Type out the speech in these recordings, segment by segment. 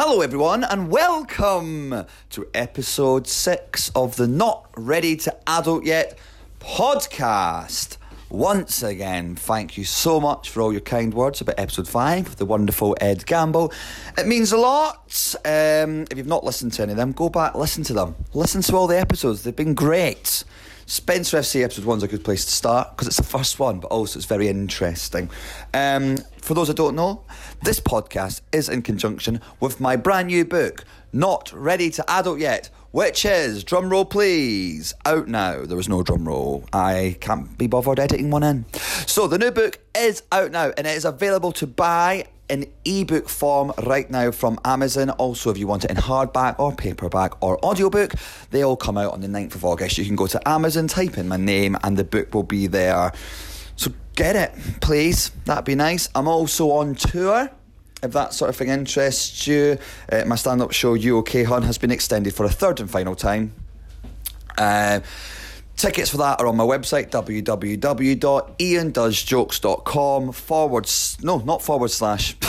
Hello, everyone, and welcome to episode six of the Not Ready to Adult Yet podcast. Once again, thank you so much for all your kind words about episode five the wonderful Ed Gamble. It means a lot. Um, if you've not listened to any of them, go back, listen to them. Listen to all the episodes, they've been great. Spencer FC episode one's a good place to start because it's the first one, but also it's very interesting. Um, for those that don't know, this podcast is in conjunction with my brand new book, Not Ready to Adult Yet, which is, drum roll please, out now. There was no drum roll. I can't be bothered editing one in. So the new book is out now and it is available to buy in ebook form right now from Amazon. Also, if you want it in hardback or paperback or audiobook, they all come out on the 9th of August. You can go to Amazon, type in my name, and the book will be there. So get it, please. That'd be nice. I'm also on tour. If that sort of thing interests you, uh, my stand up show, You OK Hun, has been extended for a third and final time. Uh, Tickets for that are on my website, www.iaindoesjokes.com forward, no, not forward slash.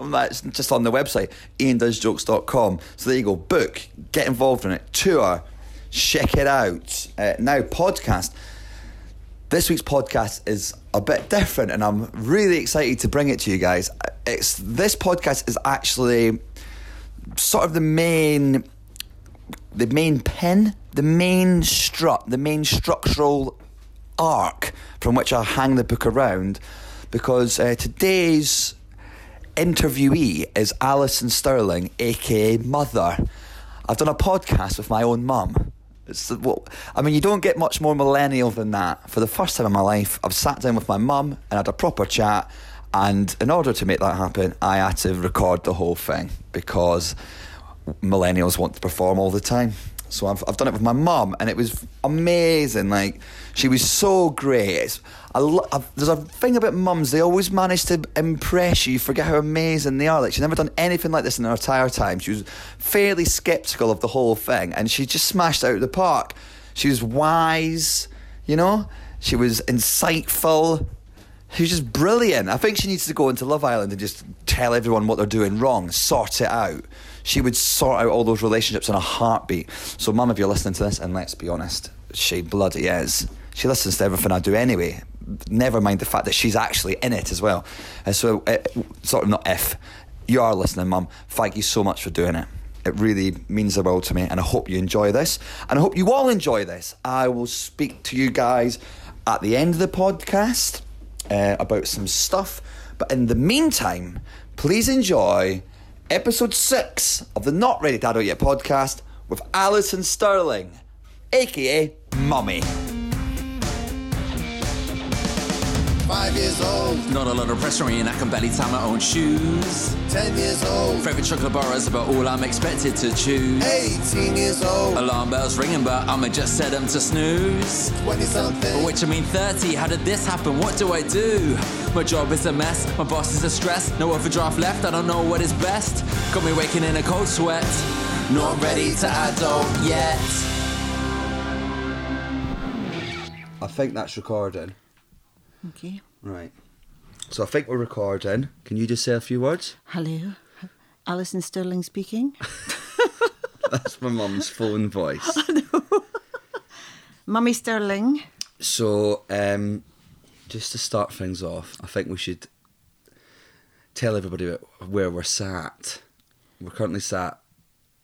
That's just on the website, iaindoesjokes.com. So there you go, book, get involved in it, tour, check it out. Uh, now, podcast. This week's podcast is a bit different, and I'm really excited to bring it to you guys. It's this podcast is actually sort of the main the main pin, the main strut, the main structural arc from which I hang the book around because uh, today's interviewee is Alison Stirling, aka Mother. I've done a podcast with my own mum. It's well, I mean, you don't get much more millennial than that. For the first time in my life, I've sat down with my mum and had a proper chat. And in order to make that happen, I had to record the whole thing because millennials want to perform all the time. So I've, I've done it with my mum, and it was amazing. Like she was so great. I lo- I've, there's a thing about mums; they always manage to impress you. You forget how amazing they are. Like she's never done anything like this in her entire time. She was fairly skeptical of the whole thing, and she just smashed out of the park. She was wise, you know. She was insightful. She was just brilliant. I think she needs to go into Love Island and just tell everyone what they're doing wrong, sort it out. She would sort out all those relationships in a heartbeat. So, Mum, if you're listening to this, and let's be honest, she bloody is. She listens to everything I do anyway. Never mind the fact that she's actually in it as well. And so, uh, sort of not if you are listening, Mum. Thank you so much for doing it. It really means the world to me, and I hope you enjoy this. And I hope you all enjoy this. I will speak to you guys at the end of the podcast uh, about some stuff. But in the meantime, please enjoy episode six of the Not Ready Adult Yet podcast with Alison Stirling, aka Mummy. Five years old, Not a lot of pressure on you, and I can barely tie my own shoes. ten years old, Favorite chocolate bar is about all I'm expected to choose. eighteen years old, Alarm bells ringing, but I'ma just set them to snooze. twenty something. Which I mean 30, how did this happen? What do I do? My job is a mess, my boss is a stress. No overdraft left, I don't know what is best. Got me waking in a cold sweat. Not ready to adult yet. I think that's recording. Okay. Right. So I think we're recording. Can you just say a few words? Hello. Alison Stirling speaking. That's my mum's phone voice. Mummy Stirling. So, um, just to start things off, I think we should tell everybody about where we're sat. We're currently sat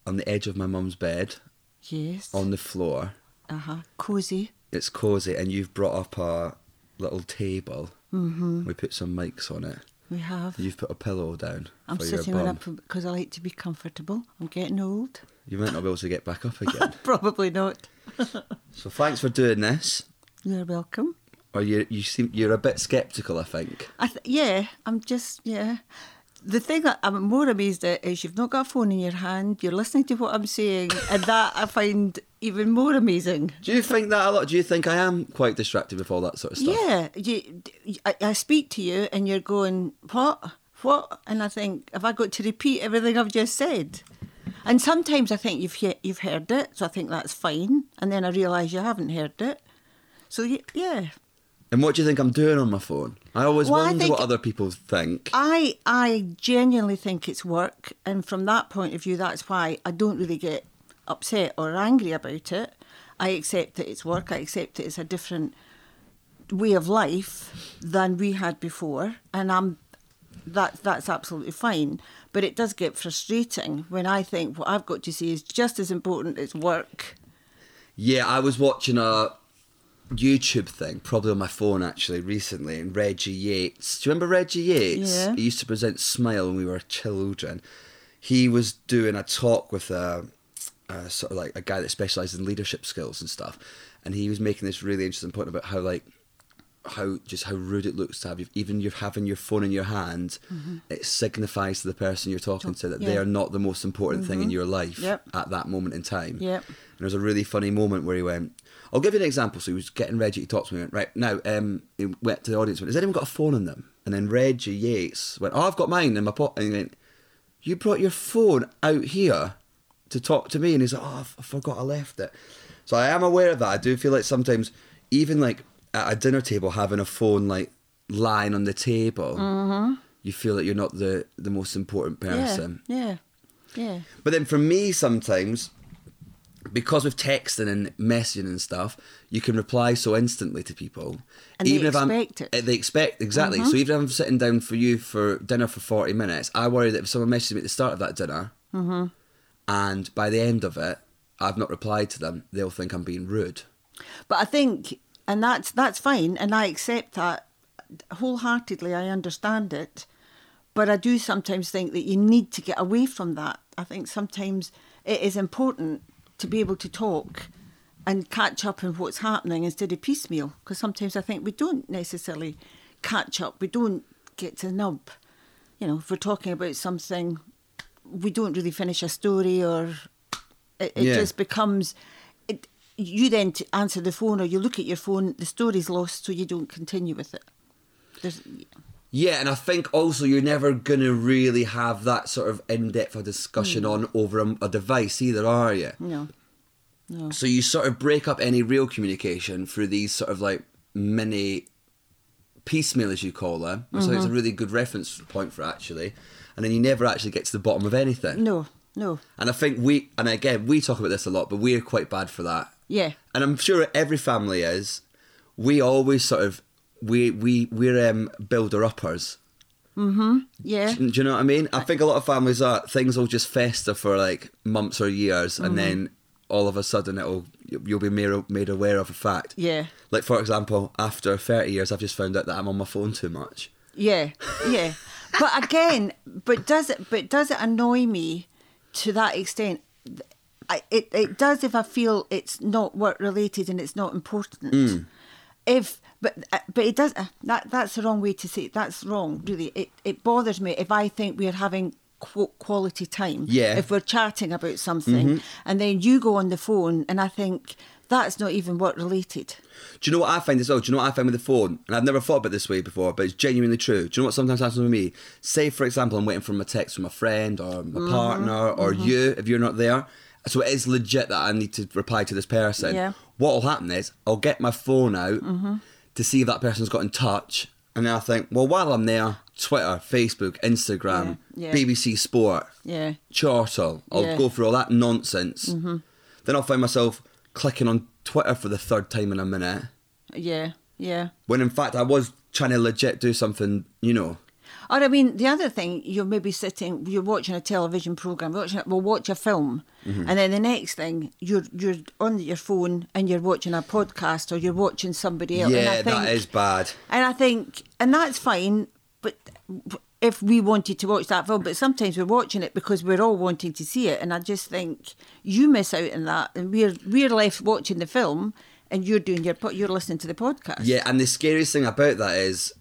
on the edge of my mum's bed Yes. on the floor. Uh huh. Cozy. It's cosy, and you've brought up a little table. Mm-hmm. We put some mics on it. We have. You've put a pillow down I'm sitting your on bum. up because I like to be comfortable. I'm getting old. You might not be able to get back up again. Probably not. so thanks for doing this. You're welcome. Or you you seem you're a bit sceptical, I think. I th- yeah, I'm just yeah. The thing that I'm more amazed at is you've not got a phone in your hand. You're listening to what I'm saying, and that I find even more amazing. Do you think that a lot? Do you think I am quite distracted with all that sort of stuff? Yeah, you, I, I speak to you and you're going, what? What? And I think, have I got to repeat everything I've just said? And sometimes I think you've he- you've heard it, so I think that's fine. And then I realise you haven't heard it. So yeah, And what do you think I'm doing on my phone? I always Well, wonder think- what other people think. I I genuinely think it's work, and from that point of view, that's why I don't really get upset or angry about it. I accept that it's work. I accept that it's a different way of life than we had before, and I'm that that's absolutely fine. But it does get frustrating when I think what I've got to say is just as important as work. Yeah, I was watching a YouTube thing, probably on my phone actually, recently, and Reggie Yates. Do you remember Reggie Yates? Yeah. He used to present Smile when we were children. He was doing a talk with a, a sort of like a guy that specialises in leadership skills and stuff, and he was making this really interesting point about how like how just how rude it looks to have you, even you're having your phone in your hand, it signifies to the person you're talking to that they Mm-hmm. Yeah. are not the most important thing in your life Yep. at that moment in time. Yep. And there was a really funny moment where he went, I'll give you an example. So he was getting Reggie to talk to me. Went, right, now, um, he went to the audience, went, has anyone got a phone on them? And then Reggie Yates went, oh, I've got mine in my pocket. And he went, you brought your phone out here to talk to me? And he's like, oh, I forgot I left it. So I am aware of that. I do feel like sometimes, even like at a dinner table, having a phone like lying on the table, you feel like you're not the, the most important person. Yeah, yeah, yeah. But then for me, sometimes, because with texting and messaging and stuff, you can reply so instantly to people. And they if I'm, expect it. Mm-hmm. uh, They expect, exactly. So even if I'm sitting down for you for dinner for 40 minutes, I worry that if someone messages me at the start of that dinner, Mm-hmm. and by the end of it, I've not replied to them, they'll think I'm being rude. But I think, and that's that's fine, and I accept that wholeheartedly. I understand it, but I do sometimes think that you need to get away from that. I think sometimes it is important to be able to talk and catch up on what's happening instead of piecemeal. Because sometimes I think we don't necessarily catch up. We don't get to the nub. You know, if we're talking about something, we don't really finish a story, or it, it Yeah. just becomes. It, you then t- answer the phone, or you look at your phone. The story's lost, so you don't continue with it. There's, Yeah, and I think also you're never going to really have that sort of in depth discussion Hmm. on over a, a device either, are you? no, no. So you sort of break up any real communication through these sort of like mini piecemeal, as you call them. So Mm-hmm. it's a really good reference point for actually. And then you never actually get to the bottom of anything. No, no. And I think we, and again, we talk about this a lot, but we're quite bad for that. Yeah. And I'm sure every family is. We always sort of we we we're um, builder uppers. Yeah. Do you know what I mean? I think a lot of families are things will just fester for like months or years, Mm-hmm. and then all of a sudden it'll you'll be made made aware of a fact. Yeah. Like for example, after thirty years, I've just found out that I'm on my phone too much. Yeah. Yeah. but again, but does it but does it annoy me to that extent? I, it it does if I feel it's not work related and it's not important. If but uh, but it does uh, that that's the wrong way to say it. That's wrong, really. It it bothers me if I think we're having qu- quality time. Yeah. If we're chatting about something and then you go on the phone and I think that's not even work related. Do you know what I find as well? Do you know what I find with the phone? And I've never thought about this way before, but it's genuinely true. Do you know what sometimes happens with me? Say, for example, I'm waiting for a text from a friend or my Mm-hmm. partner or you if you're not there. So it is legit that I need to reply to this person. Yeah. What will happen is I'll get my phone out Mm-hmm. To see if that person's got in touch. And then I think, well, while I'm there, Twitter, Facebook, Instagram, Yeah, yeah. BBC Sport, Yeah. Chortle. I'll Yeah. Mm-hmm. go through all that nonsense. Then I'll find myself clicking on Twitter for the third time in a minute. Yeah. Yeah. When in fact I was trying to legit do something, you know. Or I mean, the other thing, you're maybe sitting, you're watching a television program, watching it, we'll watch a film, Mm-hmm. and then the next thing, you're you're on your phone and you're watching a podcast or you're watching somebody else. and I Yeah, think, that is bad. And I think, and that's fine, but if we wanted to watch that film, but sometimes we're watching it because we're all wanting to see it, and I just think you miss out on that, and we're we're left watching the film, and you're doing your you're listening to the podcast. Yeah, and the scariest thing about that is,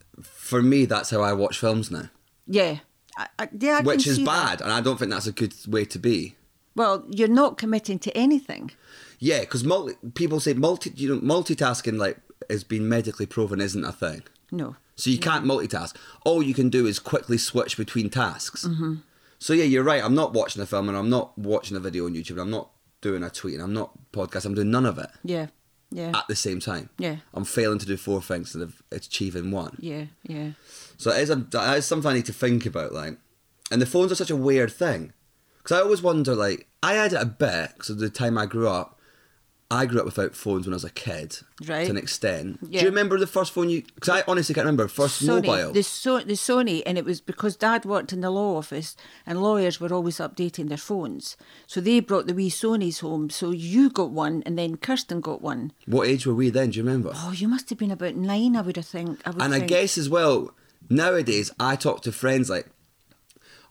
for me, that's how I watch films now, yeah, I, I, yeah, I which is see that. bad, and I don't think that's a good way to be. Well, you're not committing to anything. Yeah, because multi- people say multi, you know, multitasking like has been medically proven isn't a thing. No. So you can't multitask. All you can do is quickly switch between tasks. Mm-hmm. So yeah, you're right. I'm not watching a film and I'm not watching a video on YouTube. And I'm not doing a tweet and I'm not podcast. I'm doing none of it. Yeah. Yeah. at the same time. Yeah. I'm failing to do four things instead of achieving one. Yeah, yeah. So it is, a, that is something I need to think about, like. And the phones are such a weird thing. Because I always wonder, like, I had it a bit, because of the time I grew up, I grew up without phones when I was a kid. Right. To an extent. Do you remember the first phone you. Because I honestly can't remember. First Sony, mobile. The, so, the Sony, and it was because Dad worked in the law office, and lawyers were always updating their phones. So they brought the wee Sonys home. So you got one, and then Kirsten got one. What age were we then? Do you remember? Oh, you must have been about nine, I would have think. I would and I guess as well, nowadays I talk to friends like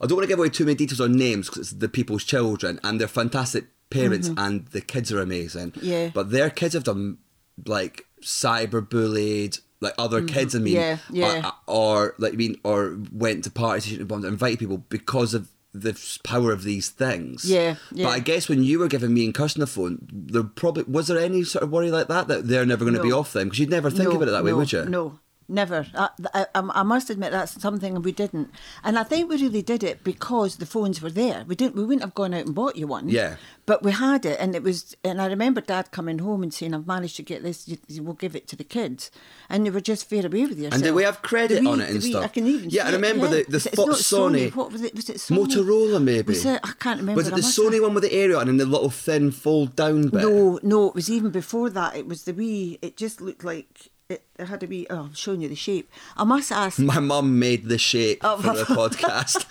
I don't want to give away too many details on names because it's the people's children and they're fantastic parents and the kids are amazing. Mm-hmm. Yeah. But their kids have done like cyberbullied like other kids. I mean, Mm-hmm. Yeah, yeah. Or, or like I mean, or went to parties, gone, invited people because of the power of these things. Yeah, yeah. But I guess when you were giving me and Kirsten a phone, there probably was there any sort of worry like that that they're never going to be off them because you'd never think no, about it that way, no, would you? No, never. I, I, I must admit that's something we didn't, and I think we really did it because the phones were there. We didn't. We wouldn't have gone out and bought you one. Yeah. But we had it, and it was. And I remember Dad coming home and saying, "I've managed to get this. You, you- we'll give it to the kids," and they were just fair away with yourself. And did we have credit The on it and wee- stuff? I can even. Yeah, I see it, remember the- the Fo- not Sony. What was it? Was it Sony? Motorola, maybe. Was it? I can't remember. Was it the Sony have- one with the aerial and the little thin fold down bit? No, no, it was even before that. It was the wee. It just looked like it, it had to be. Oh, I'm showing you the shape. I must ask. My mum made the shape Oh, for the podcast.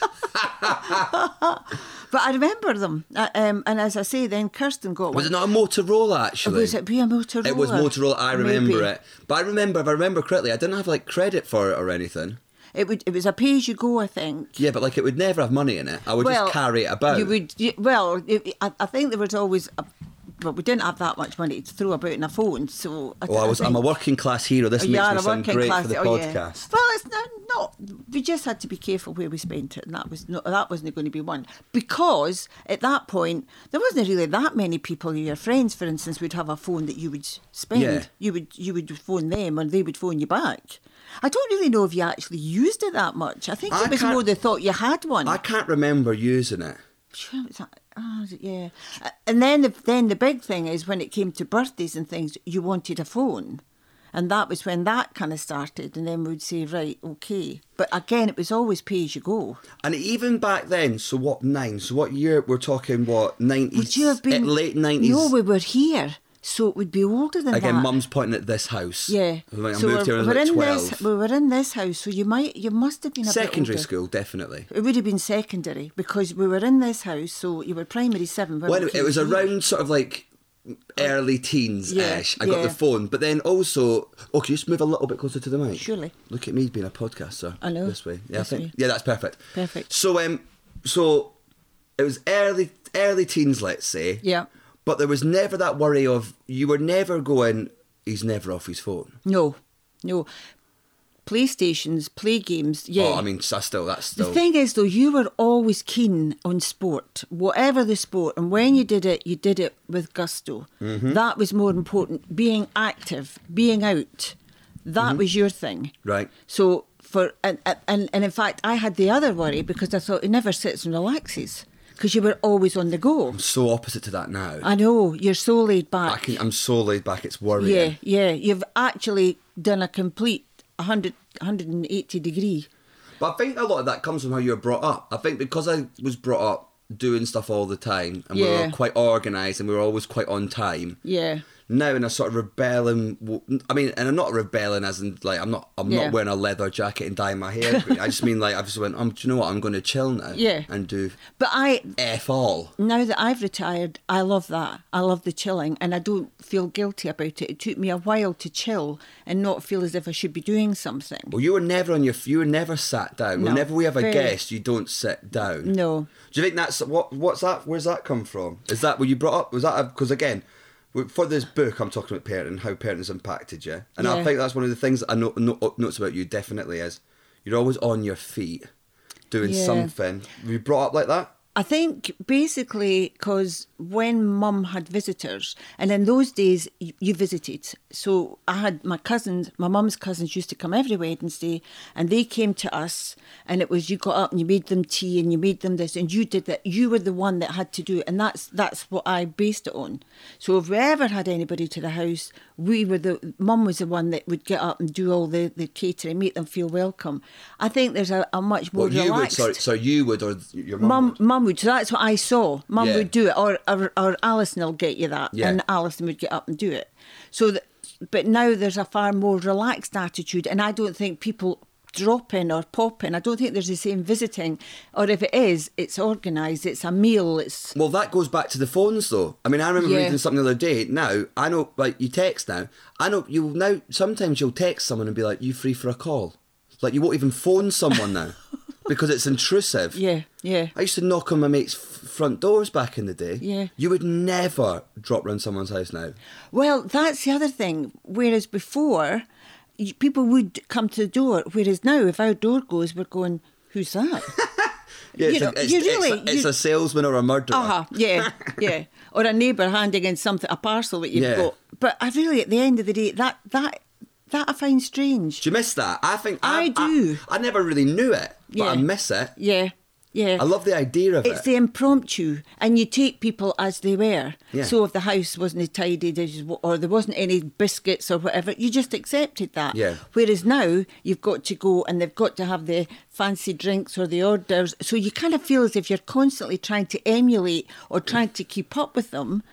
But I remember them. Uh, um, and as I say, then Kirsten got was one. it not a Motorola actually? Was it be a Motorola? It was Motorola. I remember Maybe. it, but I remember if I remember correctly, I didn't have like credit for it or anything. It would. It was a pay as you go, I think. Yeah, but like it would never have money in it. I would just carry it about. You would. You, well, it, I, I think there was always. A, but we didn't have that much money to throw about in a phone, so. I, Well, I I was. I'm a working class hero. This Oh, makes you me a sound great class. for the oh, yeah. podcast. Well, it's not, not. We just had to be careful where we spent it, and that was no, that wasn't going to be one because at that point there wasn't really that many people. Your friends, for instance, would have a phone that you would spend. Yeah. You would you would phone them, and they would phone you back. I don't really know if you actually used it that much. I think I it was more they thought you had one. I can't remember using it. Sure, not- oh, yeah. Uh, And then the, then the big thing is when it came to birthdays and things, you wanted a phone. And that was when that kind of started. And then we'd say, right, okay. But again, it was always pay as you go. And even back then, so what nine? So what year? We're talking what nineties? Would you have been. late nineties? No, we were here. So it would be older than Again, that. mum's pointing at this house. Yeah. Like, I so moved here we're, when I was like in 12. this. We were in this house, so you might, you must have been Secondary school, definitely. It would have been secondary because we were in this house, so you were primary seven. when Well, we anyway, came it was here. around sort of like early teens ish. Yeah, I got yeah. the phone, but then also, oh, can you just move a little bit closer to the mic? Surely. Look at me being a podcaster. I know. This way, yeah, This I think, way. yeah, that's perfect. Perfect. So, um, so it was early, early teens, let's say. Yeah. But there was never that worry of you were never going. He's never off his phone. No, no. PlayStations, play games, yeah. Oh, I mean, that's still that's still. The thing is, though, you were always keen on sport, whatever the sport, and when you did it, you did it with gusto. Mm-hmm. That was more important. Being active, being out, that was your thing. Mm-hmm. Right. So for and, and and in fact, I had the other worry because I thought he never sits and relaxes because you were always on the go. I'm so opposite to that now. I know you're so laid back. I can, I'm so laid back. It's worrying. yeah, yeah. You've actually done a complete 100, 180 degree. But I think a lot of that comes from how you were brought up. I think because I was brought up doing stuff all the time and we were quite organised and we were always quite on time. Yeah. Now in a sort of rebelling, I mean, and I'm not rebelling as in like I'm not, I'm Yeah. not wearing a leather jacket and dyeing my hair. I just mean like I just went, um, do you know what? I'm going to chill now. Yeah. And do But I, f all. now that I've retired, I love that. I love the chilling and I don't feel guilty about it. It took me a while to chill and not feel as if I should be doing something. Well, you were never on your, you were never sat down. No. Whenever we have a Very- guest, you don't sit down. No. Do you think that's what? What's that? Where's that come from? Is that were you brought up? Was that because again, for this book, I'm talking about parenting, how parenting has impacted you, and I think that's one of the things that I know, know, notes about you. Definitely is you're always on your feet, doing Yeah. something. Were you brought up like that? I think basically because when mum had visitors, and in those days you, you visited. So I had my cousins, my mum's cousins used to come every Wednesday, and they came to us, and it was you got up and you made them tea and you made them this, and you did that. You were the one that had to do it, and that's that's what I based it on. So if we ever had anybody to the house, we were the mum was the one that would get up and do all the, the catering, make them feel welcome. I think there's a, a much more Well, you would, relaxed. sorry, so you would, or your mum Mum, would? mum would. So that's what I saw. Mum Yeah. would do it, or, or or Alison will get you that, Yeah. and Alison would get up and do it. So, that, but now there's a far more relaxed attitude, and I don't think people drop in or popping. I don't think there's the same visiting, or if it is, it's organised. It's a meal. It's Well, that goes back to the phones, though. I mean, I remember Yeah. reading something the other day. Now, I know, like, you text now. I know you now. Sometimes you'll text someone and be like, "You free for a call?" Like, you won't even phone someone now because it's intrusive. yeah, yeah. I used to knock on my mates' front doors back in the day. Yeah. You would never drop round someone's house now. Well, that's the other thing. Whereas before, people would come to the door, whereas now, if our door goes, we're going, "Who's that?" Yeah, it's, You a, it's, you it's a, it's you- a salesman or a murderer. Uh huh. Yeah, yeah. Or a neighbour handing in something, a parcel that you've Yeah. got. But I really, at the end of the day, that that that I find strange. Do you miss that? I think I do. I, never really knew it, but I miss it. Yeah, yeah. I love the idea of It's it. It's the impromptu, and you take people as they were. Yeah. So if the house wasn't as tidied or there wasn't any biscuits or whatever, you just accepted that. Yeah. Whereas now you've got to go and they've got to have the fancy drinks or the orders. So you kind of feel as if you're constantly trying to emulate or trying to keep up with them.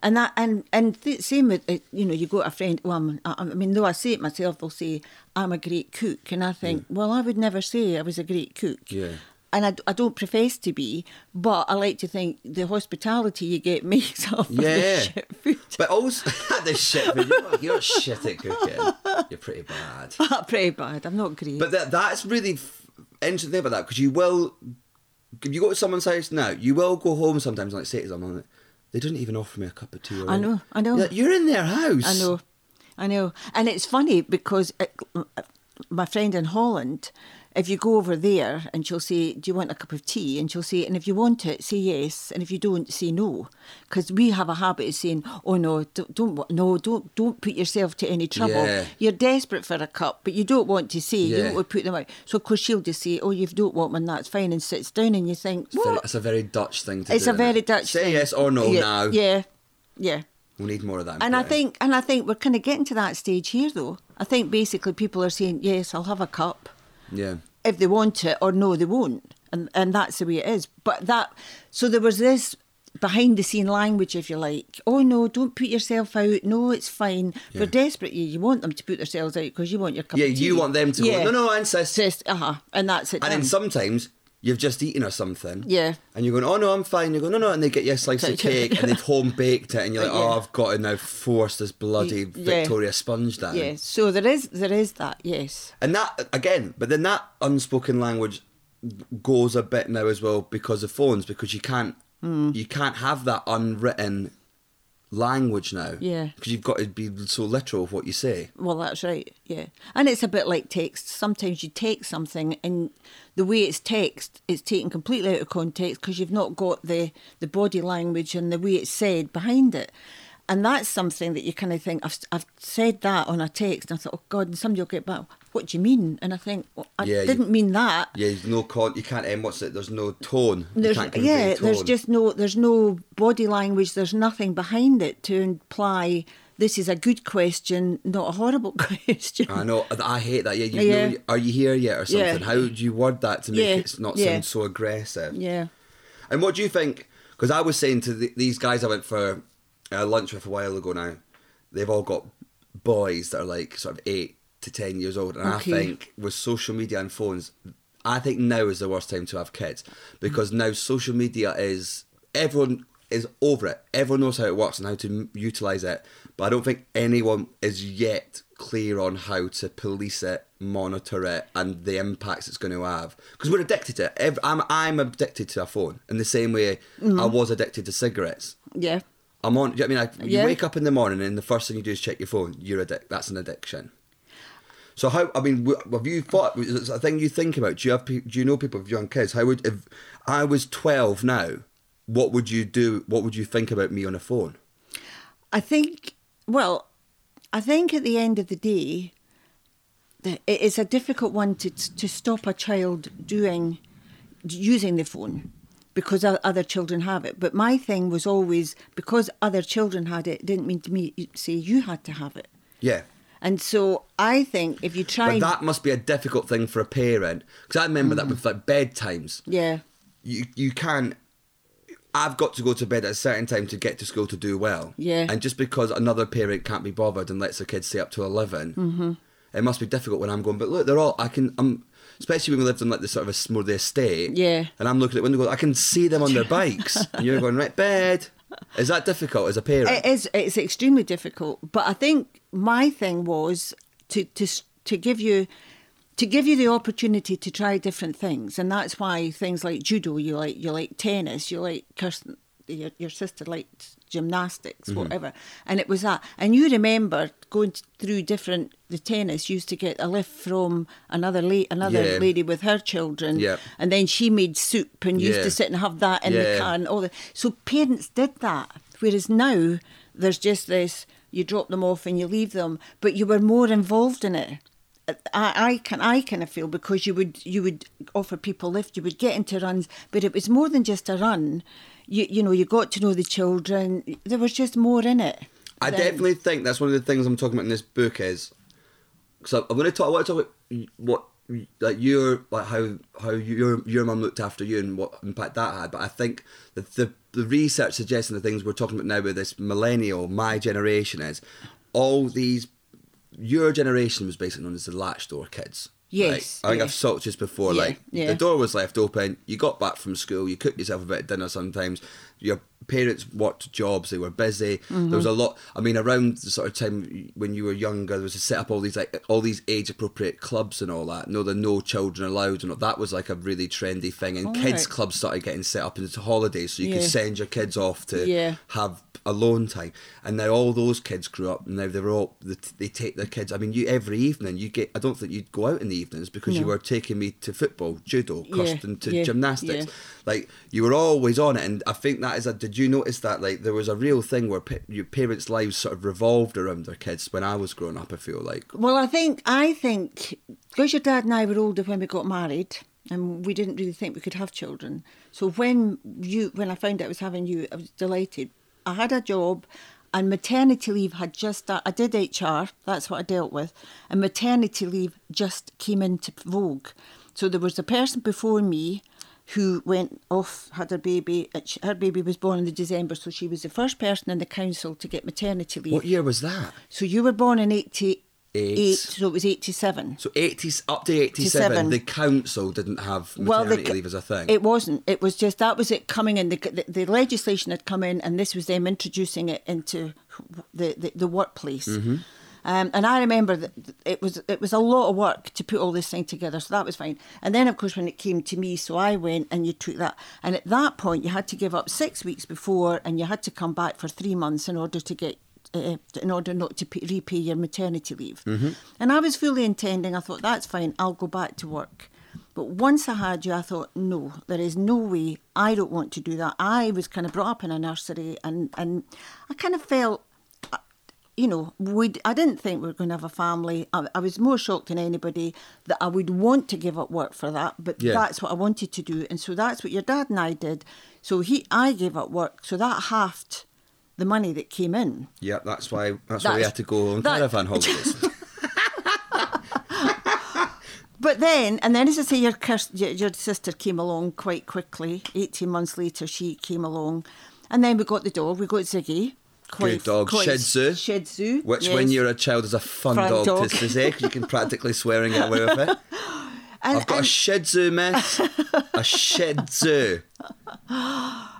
And that and and th- same with uh, you know you go to a friend. Well, I, I mean, though I say it myself, they'll say I'm a great cook, and I think, well, I would never say I was a great cook Yeah. And I, I don't profess to be, but I like to think the hospitality you get makes up for Yeah. the shit food. But also, the shit, but you're, you're shit at cooking. You're pretty bad. Ah, pretty bad. I'm not great. But that that's really f- interesting thing about that because you will, if you go to someone's house now, you will go home sometimes and like say to them, like, they didn't even offer me a cup of tea. Or I know, I know. You're, like, "You're in their house. I know, I know, and it's funny because it, my friend in Holland, if you go over there and she'll say, "Do you want a cup of tea?" and she'll say, "And if you want it, say yes, and if you don't, say no," because we have a habit of saying, "Oh no, don't, don't no, don't don't put yourself to any trouble. Yeah. You're desperate for a cup, but you don't want to say. You don't want to put them out." So of course she'll just say, "Oh, you don't want one, that's fine," and sits down, and you think, It's, "What?" it's a very Dutch thing to It's do. a very it? Dutch Say thing. yes or no yeah, now. Yeah, yeah. We need more of that. And I think, and I think we're kind of getting to that stage here, though. I think basically people are saying, "Yes, I'll have a cup Yeah. if they want it," or "No, they won't," and and that's the way it is. But that, so there was this behind the scene language, if you like. Oh no, don't put yourself out. No, it's fine. Yeah. We're desperate. You, you want them to put themselves out because you want your cup Yeah, you want them to yeah. go, no, no. Insist, uh huh, and that's it. And then sometimes you've just eaten or something. Yeah. And you're going, oh no, I'm fine. You go, no, no, and they get you a slice of cake and they've home baked it, and you're like, oh, I've got to now force this bloody Yeah. Victoria sponge down. Yes, so there is there is that. Yes. And that again, but then that unspoken language goes a bit now as well because of phones, because you can't Hmm. you can't have that unwritten language now. Yeah. Because you've got to be so literal of what you say. Well, that's right. Yeah, and it's a bit like text. Sometimes you text something, and the way it's text, it's taken completely out of context because you've not got the the body language and the way it's said behind it. And that's something that you kind of think I've I've said that on a text, and I thought, oh God, and somebody will get back. What do you mean? And I think well, I Yeah, didn't mean that. Yeah, there's no con. You can't. Um, what's it? There's no tone. You There's, yeah, there's just no there's no body language. There's nothing behind it to imply this is a good question, not a horrible question. I know. I hate that. Yeah, you Yeah. know. Are you here yet or Yeah. something? How do you word that to make Yeah, it not yeah. sound so aggressive? yeah. And what do you think? Because I was saying to the, these guys I went for uh, lunch with a while ago now, they've all got boys that are like sort of eight to ten years old, and Okay. I think with social media and phones, I think now is the worst time to have kids because now social media is everyone is over it. Everyone knows how it works and how to m- utilize it, but I don't think anyone is yet clear on how to police it, monitor it, and the impacts it's going to have. Because we're addicted to it. I'm I'm addicted to a phone in the same way I mm-hmm. was addicted to cigarettes. Yeah. I'm on. You know I mean, like, you Yeah. wake up in the morning and the first thing you do is check your phone. You're addict. That's an addiction. So how? I mean, have you thought? Is it a thing you think about? Do you have? Do you know people with young kids? How would if I was twelve now? What would you do? What would you think about me on a phone? I think, well, I think at the end of the day, that it is a difficult one to to stop a child doing using the phone because other children have it. But my thing was always because other children had it, it didn't mean to me say you had to have it. Yeah. And so I think if you try, But that must be a difficult thing for a parent because I remember that with like bedtimes. yeah, You you can't. I've got to go to bed at a certain time to get to school to do well. Yeah. And just because another parent can't be bothered and lets their kids stay up to 11 Mm-hmm. it must be difficult when I'm going. But look, they're all. I can. I'm. Especially when we lived in like the sort of a more the estate. Yeah. And I'm looking at the window, I can see them on their bikes, and you're going right bed. Is that difficult as a parent? It is. It's extremely difficult. But I think my thing was to to to give you to give you the opportunity to try different things, and that's why things like judo, you like you like tennis, you like Kirsten, your, your sister liked gymnastics, Mm-hmm. whatever, and it was that. And you remember going through different. The tennis used to get a lift from another la- another Yeah. lady with her children, Yeah. and then she made soup and used Yeah. to sit and have that in the car and all that. So parents did that. Whereas now there's just this you drop them off and you leave them, but you were more involved in it. I, I can I kind of feel because you would you would offer people lift, you would get into runs, but it was more than just a run. You you know you got to know the children. There was just more in it. I than- definitely think that's one of the things I'm talking about in this book is because I'm going to talk. I want to talk about what like your like how how your your mum looked after you and what impact that had. But I think that the the research suggesting the things we're talking about now with this millennial, my generation is all these. Your generation was basically known as the latch door kids. Yes, Like, I think yeah. I've talked just before. Yeah, like yeah. the door was left open. You got back from school. You cooked yourself a bit of dinner. Sometimes your parents worked jobs. They were busy. Mm-hmm. There was a lot. I mean, around the sort of time when you were younger, there was to set up all these like all these age appropriate clubs and all that. No, the no children allowed and all, that was like a really trendy thing. And All kids right. clubs started getting set up into holidays, so you could send your kids off to Yeah. have alone time. And now all those kids grew up. And now they're all they, they take their kids. I mean, you every evening you get. I don't think you'd go out in the evenings because you were taking me to football, judo, Yeah, Kirsten to yeah, gymnastics. yeah. Like you were always on it, and I think that is a. Did you notice that? Like there was a real thing where pa- your parents' lives sort of revolved around their kids when I was growing up. I feel like. Well, I think I think because your dad and I were older when we got married, and we didn't really think we could have children. So when you when I found out I was having you, I was delighted. I had a job, and maternity leave had just. I did HR. That's what I dealt with, and maternity leave just came into vogue. So there was a person before me who went off, had her baby. Her baby was born in the December, so she was the first person in the council to get maternity leave. What year was that? So you were born in 88, Eight. so it was 87. So eighty up to eighty-seven. 87. The council didn't have maternity leave as a thing. It wasn't. It was just that was it coming in. The, the, the legislation had come in, and this was them introducing it into the the, the workplace. Mm-hmm. Um, and I remember that it was it was a lot of work to put all this thing together, so that was fine. And then, of course, when it came to me, so I went and you took that. And at that point, you had to give up six weeks before, and you had to come back for three months in order to get uh, in order not to pay, repay your maternity leave. And I was fully intending, I thought, that's fine, I'll go back to work. But once I had you, I thought, no, there is no way, I don't want to do that. I was kind of brought up in a nursery and, and I kind of felt, you know, we'd, I didn't think we were going to have a family. I, I was more shocked than anybody that I would want to give up work for that, but Yeah. that's what I wanted to do. And so that's what your dad and I did. So he, I gave up work, so that halved the money that came in. yeah, that's why. That's, why we had to go on that- caravan holidays. But then, and then as I say, your, your sister came along quite quickly. Eighteen months later, she came along, and then we got the dog. We got Ziggy. Good dog, quite- Shih Tzu. Shih Tzu. Which, yes. when you're a child, is a fun, Fun dog, dog. to say 'cause you can practically swear and get away with it. and, I've got a and, Shih Tzu, miss. a Shih Tzu.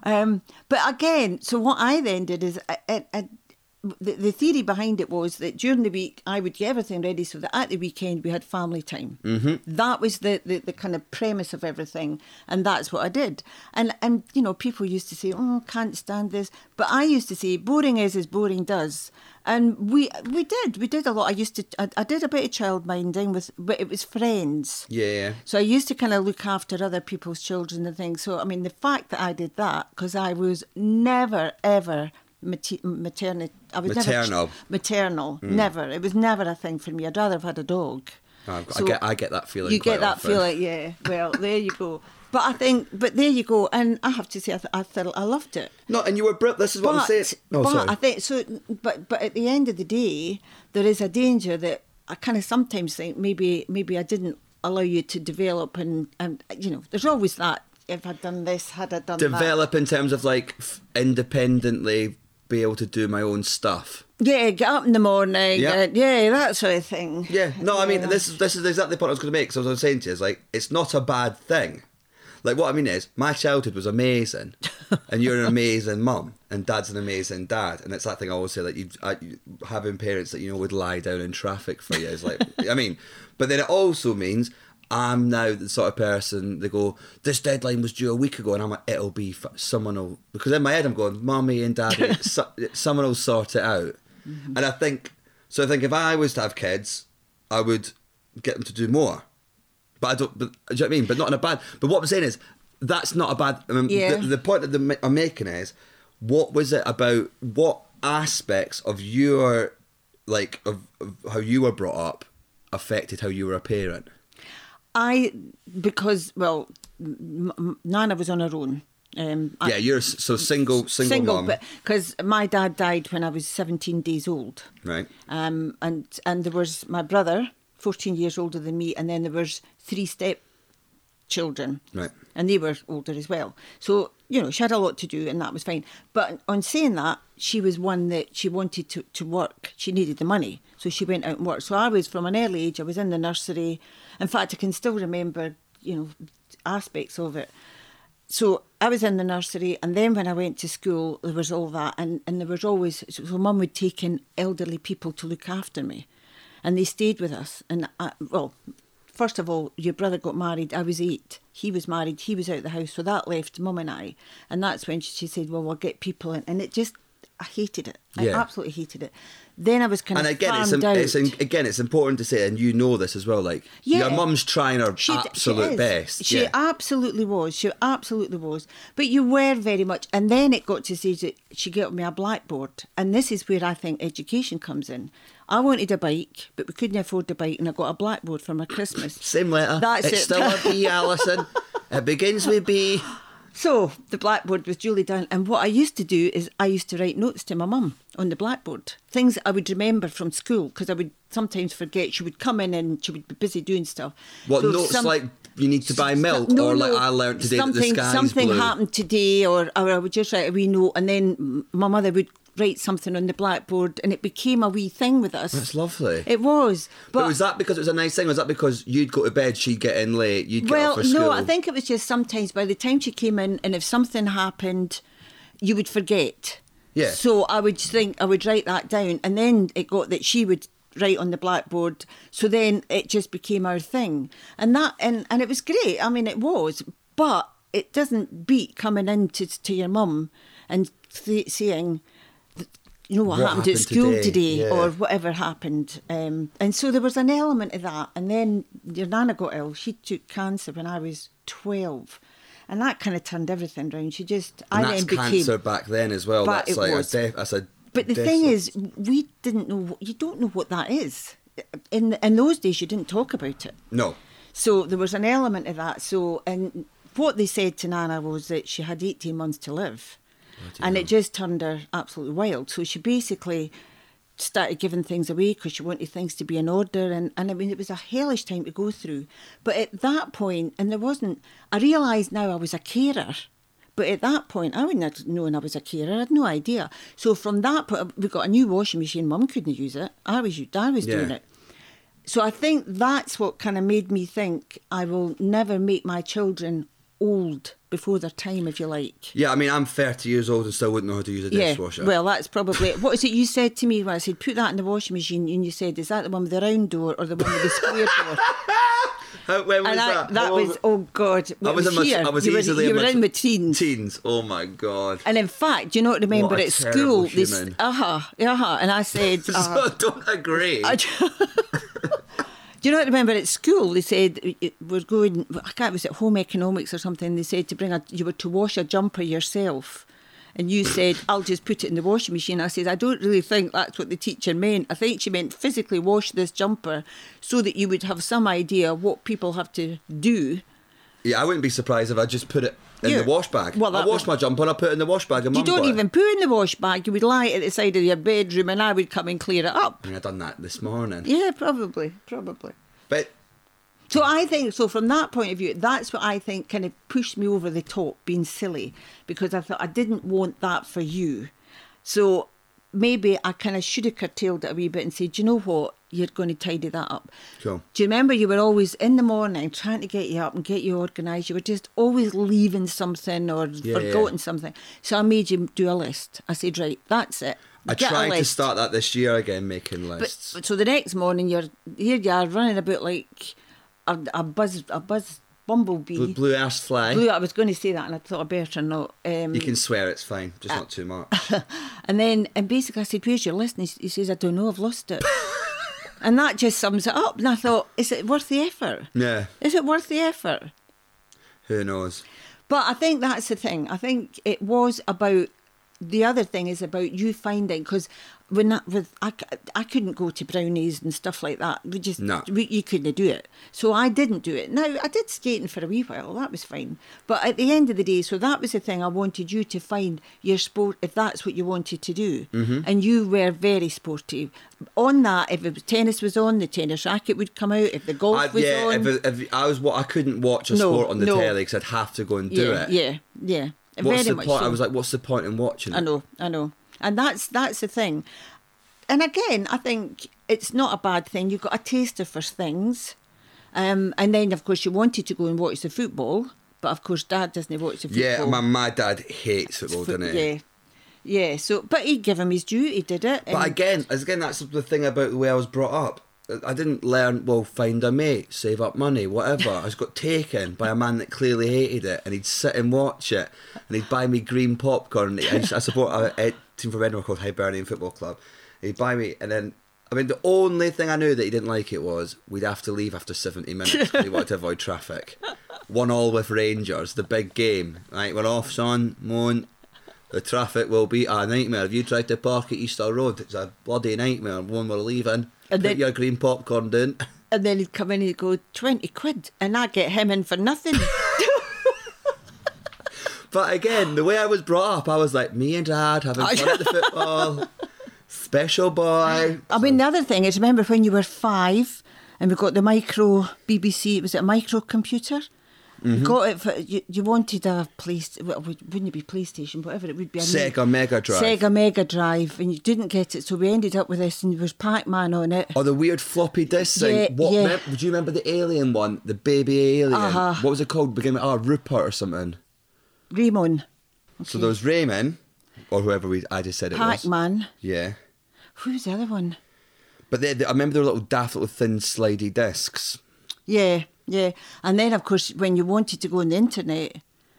Um, but again, so what I then did is, I, I, I, the, the theory behind it was that during the week I would get everything ready so that at the weekend we had family time. Mm-hmm. That was the, the, the kind of premise of everything, and that's what I did. And and you know people used to say, "Oh, can't stand this," but I used to say, "Boring is as boring does." And we we did we did a lot. I used to I, I did a bit of childminding with, but it was friends. Yeah. So I used to kind of look after other people's children and things. So I mean, the fact that I did that because I was never ever mater- maternal. I was Maternal. never maternal. Mm. Never. It was never a thing for me. I'd rather have had a dog. Got, So I get I get that feeling. You get that often. feeling, yeah. Well, there you go. But I think, but there you go. And I have to say, I, th- I thought I loved it. No, and you were brilliant. This is what but, I'm saying. No, but sorry. I think so. But but at the end of the day, there is a danger that I kind of sometimes think maybe maybe I didn't allow you to develop and and you know, there's always that. If I'd done this, had I done that. Develop in terms of like f- independently be able to do my own stuff. Yeah, get up in the morning. Yeah. Yeah, uh, yeah that sort of thing. Yeah, no, I mean Yeah. this is this is exactly the point I was going to make. So I was saying to you is like it's not a bad thing. Like what I mean is my childhood was amazing, and you're an amazing mum, and dad's an amazing dad, and it's that thing I always say that you, I, you having parents that you know would lie down in traffic for you is like I mean, but then it also means I'm now the sort of person they go this deadline was due a week ago, and I'm like it'll be f- someone will because in my head I'm going mummy and daddy so, someone will sort it out, mm-hmm. and I think so. I think if I was to have kids, I would get them to do more. But I don't. But, do you know what I mean? But not in a bad. But what I'm saying is that's not a bad. I mean, Yeah. the, the point that the, I'm making is, what was it about? What aspects of your like of, of how you were brought up affected how you were a parent? I because well, m- m- Nana was on her own. Um, I- yeah, you're so single, single, mum, but because my dad died when I was 17 days old. right? Um, and and there was my brother, 14 years older than me, and then there was three step children, Right. and they were older as well. So you know she had a lot to do, and that was fine. But on saying that, she was one that she wanted to to work. She needed the money, so she went out and worked. So I was from an early age. I was in the nursery. In fact, I can still remember you know aspects of it. So I was in the nursery, and then when I went to school, there was all that, and, and there was always so mum would take in elderly people to look after me, and they stayed with us. And I, well, first of all, your brother got married. I was eight. He was married. He was out of the house, so that left mum and I. And that's when she said, "Well, we'll get people in," and it just I hated it. I absolutely hated it. Then I was kind And of again, it's, farmed im- out. it's again, it's important to say, and you know this as well. Like Yeah. your mum's trying her She d- she absolute best. She yeah. absolutely was. She absolutely was. But you were very much. And then it got to stage that she got me a blackboard. And this is where I think education comes in. I wanted a bike, but we couldn't afford a bike, and I got a blackboard for my Christmas. Same letter. That's it. it's it. still a B, Alison. it begins with B. So the blackboard was duly done. And what I used to do is I used to write notes to my mum on the blackboard, things I would remember from school, because I would sometimes forget. She would come in and she would be busy doing stuff. What So notes some- like you need to buy milk, No, or like no, I learnt today something, that the sky's something blue. happened today, or, or I would just write a wee note, and then my mother would write something on the blackboard, and it became a wee thing with us. That's lovely. It was, but, but, was that because it was a nice thing? Was that because you'd go to bed, she'd get in late, you'd get well, off for school? no, I think it was just sometimes by the time she came in, and if something happened, you would forget. Yeah. So I would think I would write that down, and then it got that she would write on the blackboard. So then it just became our thing, and that and and it was great. I mean, it was, but it doesn't beat coming in to, to your mum and th- saying. You know what, What happened, happened at school today? today, Yeah. or whatever happened. Um, and so there was an element of that. And then your nana got ill. She took cancer when I was 12. And that kind of turned everything around. She just, and I then became. cancer back then as well. But that's it like was. a def- that's a. But the def- thing is, we didn't know, you don't know what that is. In, in those days, you didn't talk about it. no, So there was an element of that. So, and what they said to Nana was that she had 18 months to live. And it just turned her absolutely wild. So she basically started giving things away because she wanted things to be in order. And, and I mean, it was a hellish time to go through. But at that point, and there wasn't, I realised now I was a carer. But at that point, I wouldn't have known I was a carer. I had no idea. So from that point, we got a new washing machine. Mum couldn't use it. I was, I was doing it. So I think that's what kind of made me think I will never make my children old before their time, if you like. yeah. I mean, I'm 30 years old and still wouldn't know how to use a Yeah, dishwasher. well, that's probably what is it you said to me when I said put that in the washing machine, and you said, "Is that the one with the round door or the one with the square door?" How, when was and I, that? that How was oh god, I was, here. I was you were, easily you were in my teens. Teens. Oh my god. And in fact, do you not remember What a at school? human. Uh huh, uh huh. And I said, uh-huh. So don't agree. I, do you not remember at school they said we're going? I can't. Was it home economics or something? They said to bring a you were to wash a jumper yourself, and you said I'll just put it in the washing machine. I said I don't really think that's what the teacher meant. I think she meant physically wash this jumper so that you would have some idea what people have to do Yeah, I wouldn't be surprised if I just put it in You- the wash bag. well, I that wash my jumper and I put it in the wash bag. And You don't even put in the wash bag. You would lie at the side of your bedroom, and I would come and clear it up. I mean, I done that this morning. Yeah, probably, probably. But So I think so from that point of view, that's what I think kind of pushed me over the top, being silly, because I thought I didn't want that for you. So maybe I kind of should have curtailed it a wee bit and said, you know what? You're going to tidy that up. Cool. Do you remember you were always in the morning trying to get you up and get you organised? You were just always leaving something or Yeah, yeah. something. So I made you do a list. I said, right, that's it. I Get tried to start that this year again, making lists. But so the next morning, you're here. You are running about like a, a buzz, a buzz bumblebee. blue, blue ass fly. Blue- I was going to say that, and I thought I better not. Um, You can swear it's fine, just not too much. and then, and basically, I said, "Where's your list?" And he, he says, "I don't know. I've lost it." and that just sums it up. And I thought, is it worth the effort? yeah, Is it worth the effort? who knows? But I think that's the thing. I think it was about the other thing is about you finding because when that with I, I couldn't go to brownies and stuff like that. We just No. we, you couldn't do it. So I didn't do it. Now I did skating for a wee while. That was fine. But at the end of the day, so that was the thing. I wanted you to find your sport if that's what you wanted to do, Mm-hmm. and you were very sporty. On that, if it was tennis was on, the tennis racket would come out. If the golf I, was yeah, on, if, if I was what I couldn't watch a No, sport on the no. telly because I'd have to go and do yeah, it. yeah, yeah. What's very the much point? so. I was like, what's the point in watching? I know, I know. And that's that's the thing. And again, I think it's not a bad thing. You've got a taster for things. Um, and then, of course, you wanted to go and watch the football. But, of course, Dad doesn't watch the football. Yeah, my, my dad hates football, Foot- doesn't he? Yeah. Yeah, so, but he'd give him his due, he did it. But again, as again, that's the thing about the way I was brought up. I didn't learn, well, find a mate, save up money, whatever. I just got taken by a man that clearly hated it, and he'd sit and watch it, and he'd buy me green popcorn. I, I support a, a team from Edinburgh called Hibernian Football Club. He'd buy me, and then, I mean, the only thing I knew that he didn't like it was we'd have to leave after 70 minutes. he wanted to avoid traffic. One all with Rangers, the big game. Right, we're off, son, moan. The traffic will be a nightmare. If you tried to park at Easter Road, it's a bloody nightmare. One we're leaving. And Put then- your green popcorn down. and then he'd come in and he'd go, 20 quid. And I'd get him in for nothing. But again, the way I was brought up, I was like, me and dad having fun at the football. Special boy. I mean, the other thing is, remember when you were five and we got the micro BBC, was it a micro computer? Mm-hmm. Got it for, you, you wanted a place, well, wouldn't it be PlayStation, whatever it would be. Sega Mega Drive. Sega Mega Drive, and you didn't get it, so we ended up with this, and there was Pac Man on it. Or the weird floppy disk thing. Yeah, what, yeah. mem- do you remember the alien one? The baby alien? Uh-huh. What was it called? Beginning with, oh, Rupert or something. Raymond, So there was Raymond, or whoever we I just said it was. Pac was. Man. Yeah. Who's the other one? But they, they- I remember they were little daft little thin slidey discs. Yeah, yeah. And then, of course, when you wanted to go on the internet,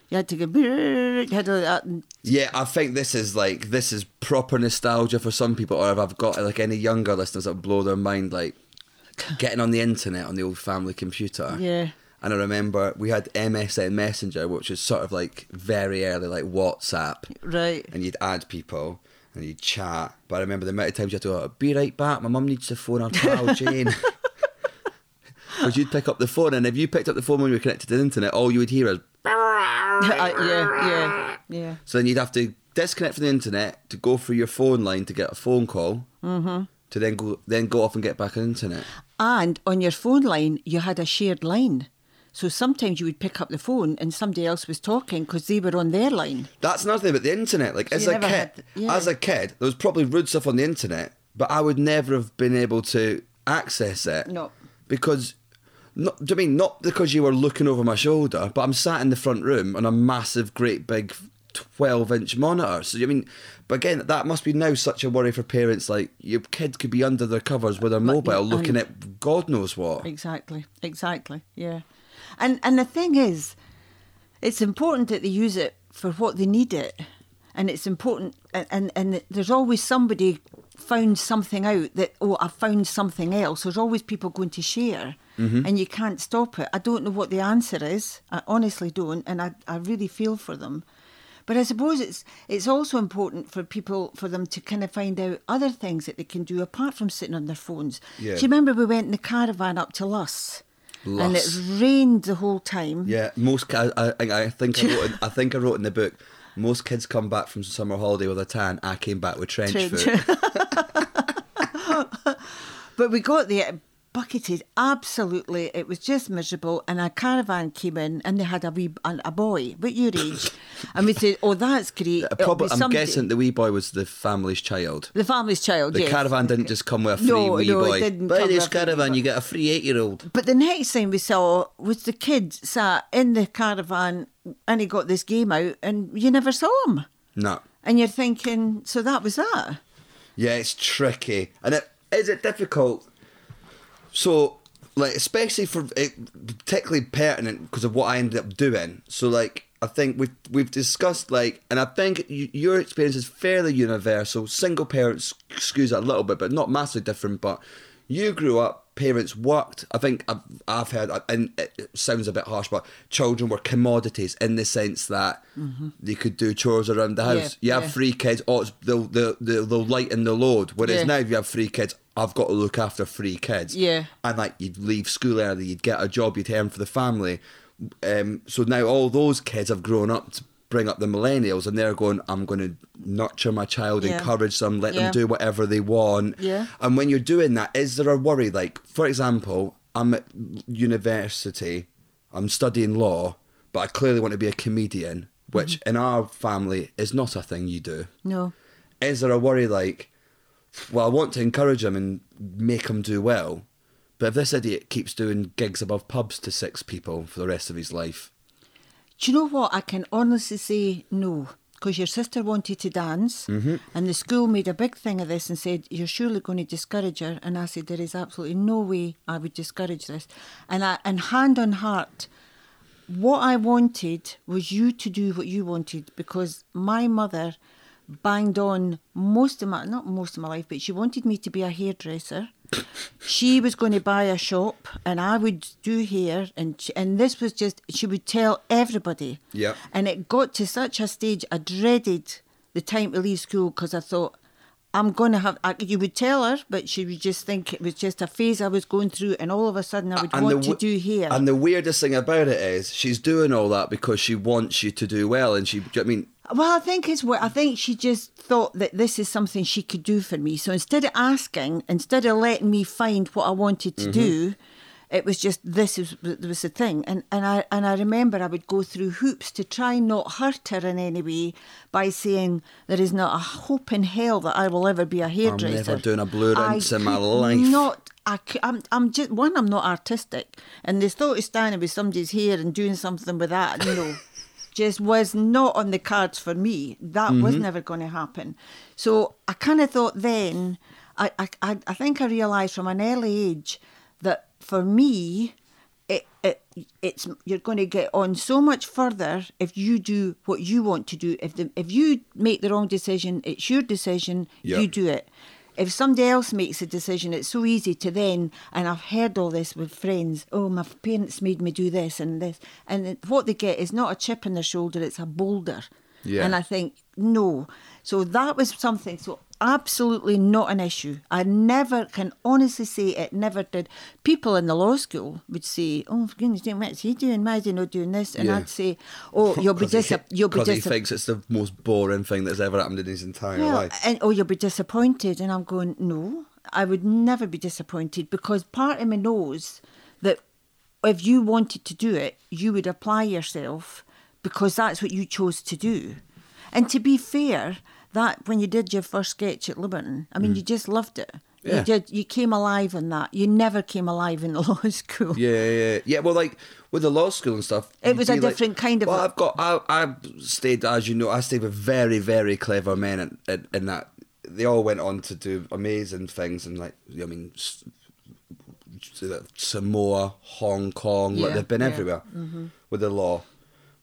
you had to go. You had all that. Yeah, I think this is like this is proper nostalgia for some people, or if I've got like any younger listeners that blow their mind, like getting on the internet on the old family computer. Yeah. And I remember we had MSN Messenger, which was sort of like very early, like WhatsApp, Right. and you'd add people and you'd chat. But I remember the amount of times you had to go, "Be right back, my mum needs to phone her pal Jane." Because you'd pick up the phone, and if you picked up the phone when you were connected to the internet, all you would hear is Uh, yeah, yeah, yeah. So then you'd have to disconnect from the internet to go through your phone line to get a phone call, mm-hmm. to then go then go off and get back on internet. And on your phone line, you had a shared line. So sometimes you would pick up the phone and somebody else was talking because they were on their line. That's another thing about the internet. Like as a kid, had- yeah. as a kid, there was probably rude stuff on the internet, but I would never have been able to access it. No. because. Not, do you mean not because you were looking over my shoulder, but I'm sat in the front room on a massive, great big, twelve-inch monitor. So I mean, but again, that must be now such a worry for parents. Like your kid could be under their covers with their mobile, looking at God knows what. Exactly, exactly, yeah. And and the thing is, it's important that they use it for what they need it, and it's important. And and, and there's always somebody found something out that oh I found something else. There's always people going to share, Mm-hmm. and you can't stop it. I don't know what the answer is. I honestly don't, and I I really feel for them. But I suppose it's it's also important for people for them to kind of find out other things that they can do apart from sitting on their phones. Yeah. Do you remember we went in the caravan up to Luss? and it rained the whole time. Yeah, most. I, I, I think I wrote. In, I think I wrote in the book. Most kids come back from summer holiday with a tan. I came back with trench, Trench. foot. But we got there bucketed absolutely. It was just miserable. And a caravan came in and they had a wee a, a boy, but your age, and we said, "Oh, that's great." Uh, Probably, I'm guessing the wee boy was the family's child. the family's child. The yes. caravan didn't just come with a free No, wee no, it boy. didn't Buy come this with a free caravan, you get a free eight-year-old. But the next thing we saw was the kid sat in the caravan and he got this game out, and you never saw him. No. And you're thinking, so that was that. Yeah, it's tricky, and it is it difficult. So, like, especially for it, particularly pertinent because of what I ended up doing. So, like, I think we've we've discussed like, and I think y- your experience is fairly universal. Single parents skews it a little bit, but not massively different. But you grew up, parents worked. I think I've, I've heard, and it sounds a bit harsh, but children were commodities in the sense that they could do chores around the house. Yeah, you have yeah. three kids, oh, it's, they'll, they'll, they'll, they'll lighten the load. Whereas Yeah. now, if you have three kids, I've got to look after three kids. Yeah. And like, you'd leave school early, you'd get a job, you'd earn for the family. Um, so now all those kids have grown up to bring up the millennials, and they're going, I'm going to nurture my child, Yeah. encourage them, let Yeah. them do whatever they want. Yeah. And when you're doing that, is there a worry? Like, for example, I'm at university, I'm studying law, but I clearly want to be a comedian, which Mm-hmm. in our family is not a thing you do. No. Is there a worry like, well, I want to encourage him and make him do well, but if this idiot keeps doing gigs above pubs to six people for the rest of his life, Do you know what? I can honestly say no. Because your sister wanted to dance, Mm-hmm. and the school made a big thing of this and said, You're surely going to discourage her. And I said, There is absolutely no way I would discourage this. And, I, and hand on heart, what I wanted was you to do what you wanted because my mother banged on most of my, not most of my life, but she wanted me to be a hairdresser. she was going to buy a shop and I would do hair and she, and this was just she would tell everybody. Yeah. And it got to such a stage I dreaded the time to leave school because I thought I'm going to have. I, you would tell her, but she would just think it was just a phase I was going through, and all of a sudden I would want to do hair. And the weirdest thing about it is she's doing all that because she wants you to do well, and she, do you know what I mean, Well, I think it's what I think she just thought that this is something she could do for me. So instead of asking, instead of letting me find what I wanted to mm-hmm. do, it was just this is was the thing. And and I and I remember I would go through hoops to try not hurt her in any way by saying there is not a hope in hell that I will ever be a hairdresser. I'm never doing a blue I rinse in my life. Not. I. I'm I'm just one. I'm not artistic, and the thought of standing with somebody's hair and doing something with that, no, just was not on the cards for me. That was Mm-hmm. never going to happen. So I kind of thought then. I, I, I I think I realised from an early age for me, it, it it's you're going to get on so much further if you do what you want to do. If the if you make the wrong decision, it's your decision. Yeah. You do it. If somebody else makes a decision, it's so easy to then, and I've heard all this with friends. Oh, my parents made me do this and this, and what they get is not a chip on their shoulder; it's a boulder. Yeah. And I think no. So that was something. So absolutely not an issue. I never can honestly say it never did. People in the law school would say, "Oh, for goodness sake, what's he doing? Why is he not doing this?" And Yeah. I'd say, "Oh, you'll be 'Cause he- dis- you'll be 'cause he thinks it's the most boring thing that's ever happened in his entire well, life. and oh, you'll be disappointed. And I'm going, no, I would never be disappointed because part of me knows that if you wanted to do it, you would apply yourself because that's what you chose to do. And to be fair, that when you did your first sketch at Liberton, I mean, you just loved it. Mm. Yeah. You did. You came alive in that. You never came alive in the law school. Yeah, yeah, yeah. Well, like with the law school and stuff, It was a be like- different kind of Well, I've got, I, I've stayed, as you know, I stayed with very, very clever men, and in, in that they all went on to do amazing things, and like, I mean, Samoa, Hong Kong, like Yeah, they've been yeah. everywhere with the law.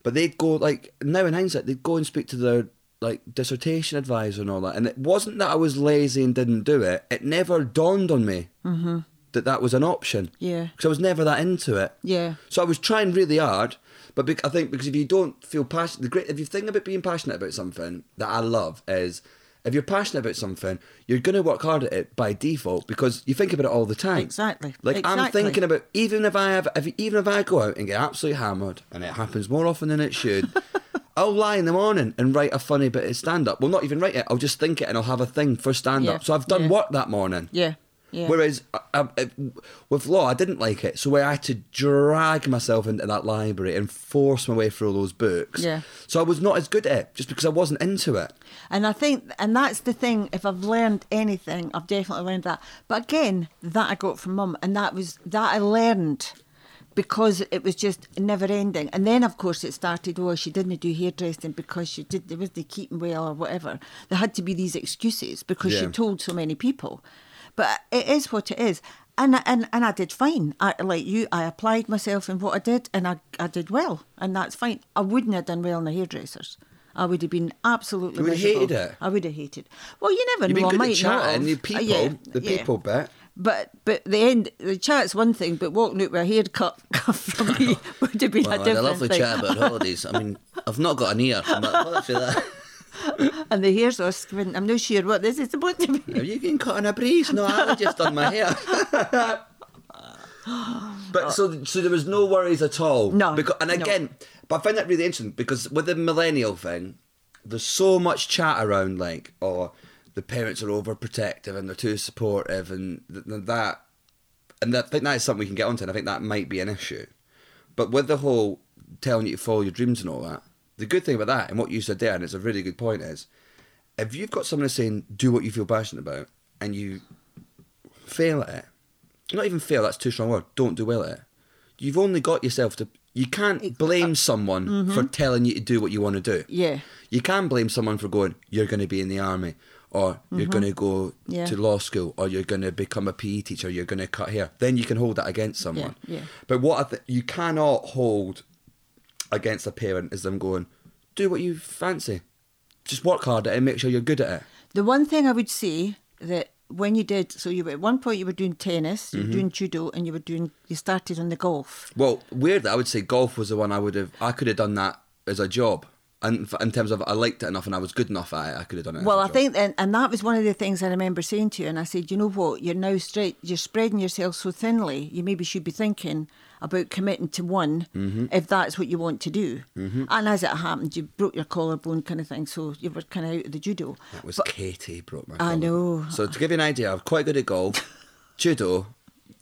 But they'd go like now in hindsight, they'd go and speak to their like dissertation advisor and all that, and it wasn't that I was lazy and didn't do it. It never dawned on me mm-hmm. that that was an option. Yeah. because I was never that into it. Yeah. So I was trying really hard, but bec- I think because if you don't feel passionate, the great if you think about being passionate about something that I love is if you're passionate about something, you're going to work hard at it by default because you think about it all the time. Exactly. Like I'm thinking about even if I have, if, even if I go out and get absolutely hammered, and it happens more often than it should. I'll lie in the morning and write a funny bit of stand up. Well, not even write it. I'll just think it and I'll have a thing for stand up. Yeah, So I've done yeah. work that morning. Yeah. Yeah. Whereas I, I, with law, I didn't like it, so I had to drag myself into that library and force my way through all those books. Yeah. So I was not as good at it just because I wasn't into it. And I think, and that's the thing. If I've learned anything, I've definitely learned that. But again, that I got from mum, and that was that I learned because it was just never ending. And then, of course, it started. Oh, she didn't do hairdressing because she did. There was the keeping well or whatever. There had to be these excuses because she told so many people. But it is what it is. And, I- and and I did fine. I, like you, I applied myself in what I did, and I, I did well, and that's fine. I wouldn't have done well in the hairdressers. I would have been absolutely You would have hated it? I would have hated. Well, you never You've know. been I good might at not chatting, have. the Uh, people, yeah, the yeah. people bit. But but the end, the chat's one thing, but walking out with a haircut from me would have been Well, a I had a lovely thing. chat about holidays. I mean, I've not got an ear, but apart from that, And the hair's all squint. I'm not sure what this is supposed to be. Are you getting caught in a breeze? No, I've just done my hair. but so, so there was no worries at all. No, Because, and no. again, but I find that really interesting because with the millennial thing, there's so much chat around like, oh, the parents are overprotective and they're too supportive and th- th- that, and I think that is something we can get onto. And I think that might be an issue. But with the whole telling you to follow your dreams and all that, the good thing about that and what you said there, and it's a really good point, is if you've got someone saying do what you feel passionate about and you fail at it, not even fail, that's too strong a word, don't do well at it, you've only got yourself to. You can't blame uh, someone for mm-hmm. telling you to do what you want to do. Yeah. You can blame someone for going, you're going to be in the army, or you're going to go Yeah. to law school, or you're going to become a PE teacher, you're going to cut hair. Then you can hold that against someone. yeah. But what th- you cannot hold against a parent is them going, do what you fancy. Just work hard at it and make sure you're good at it. The one thing I would say that when you did, so you were at one point you were doing tennis, Mm-hmm. you were doing judo, and you were doing, you started on the golf. Well, weirdly, I would say golf was the one I would have. I could have done that as a job, and in terms of I liked it enough and I was good enough at it, I could have done it. Well, I job. think, and, and that was one of the things I remember saying to you. And I said, you know what, you're now straight, you're spreading yourself so thinly. You maybe should be thinking about committing to one Mm-hmm. if that's what you want to do. And as it happened, you broke your collarbone, kind of thing. So you were kind of out of the judo. That was But- Katie broke my. I know. So to give you an idea, I'm quite good at golf, judo.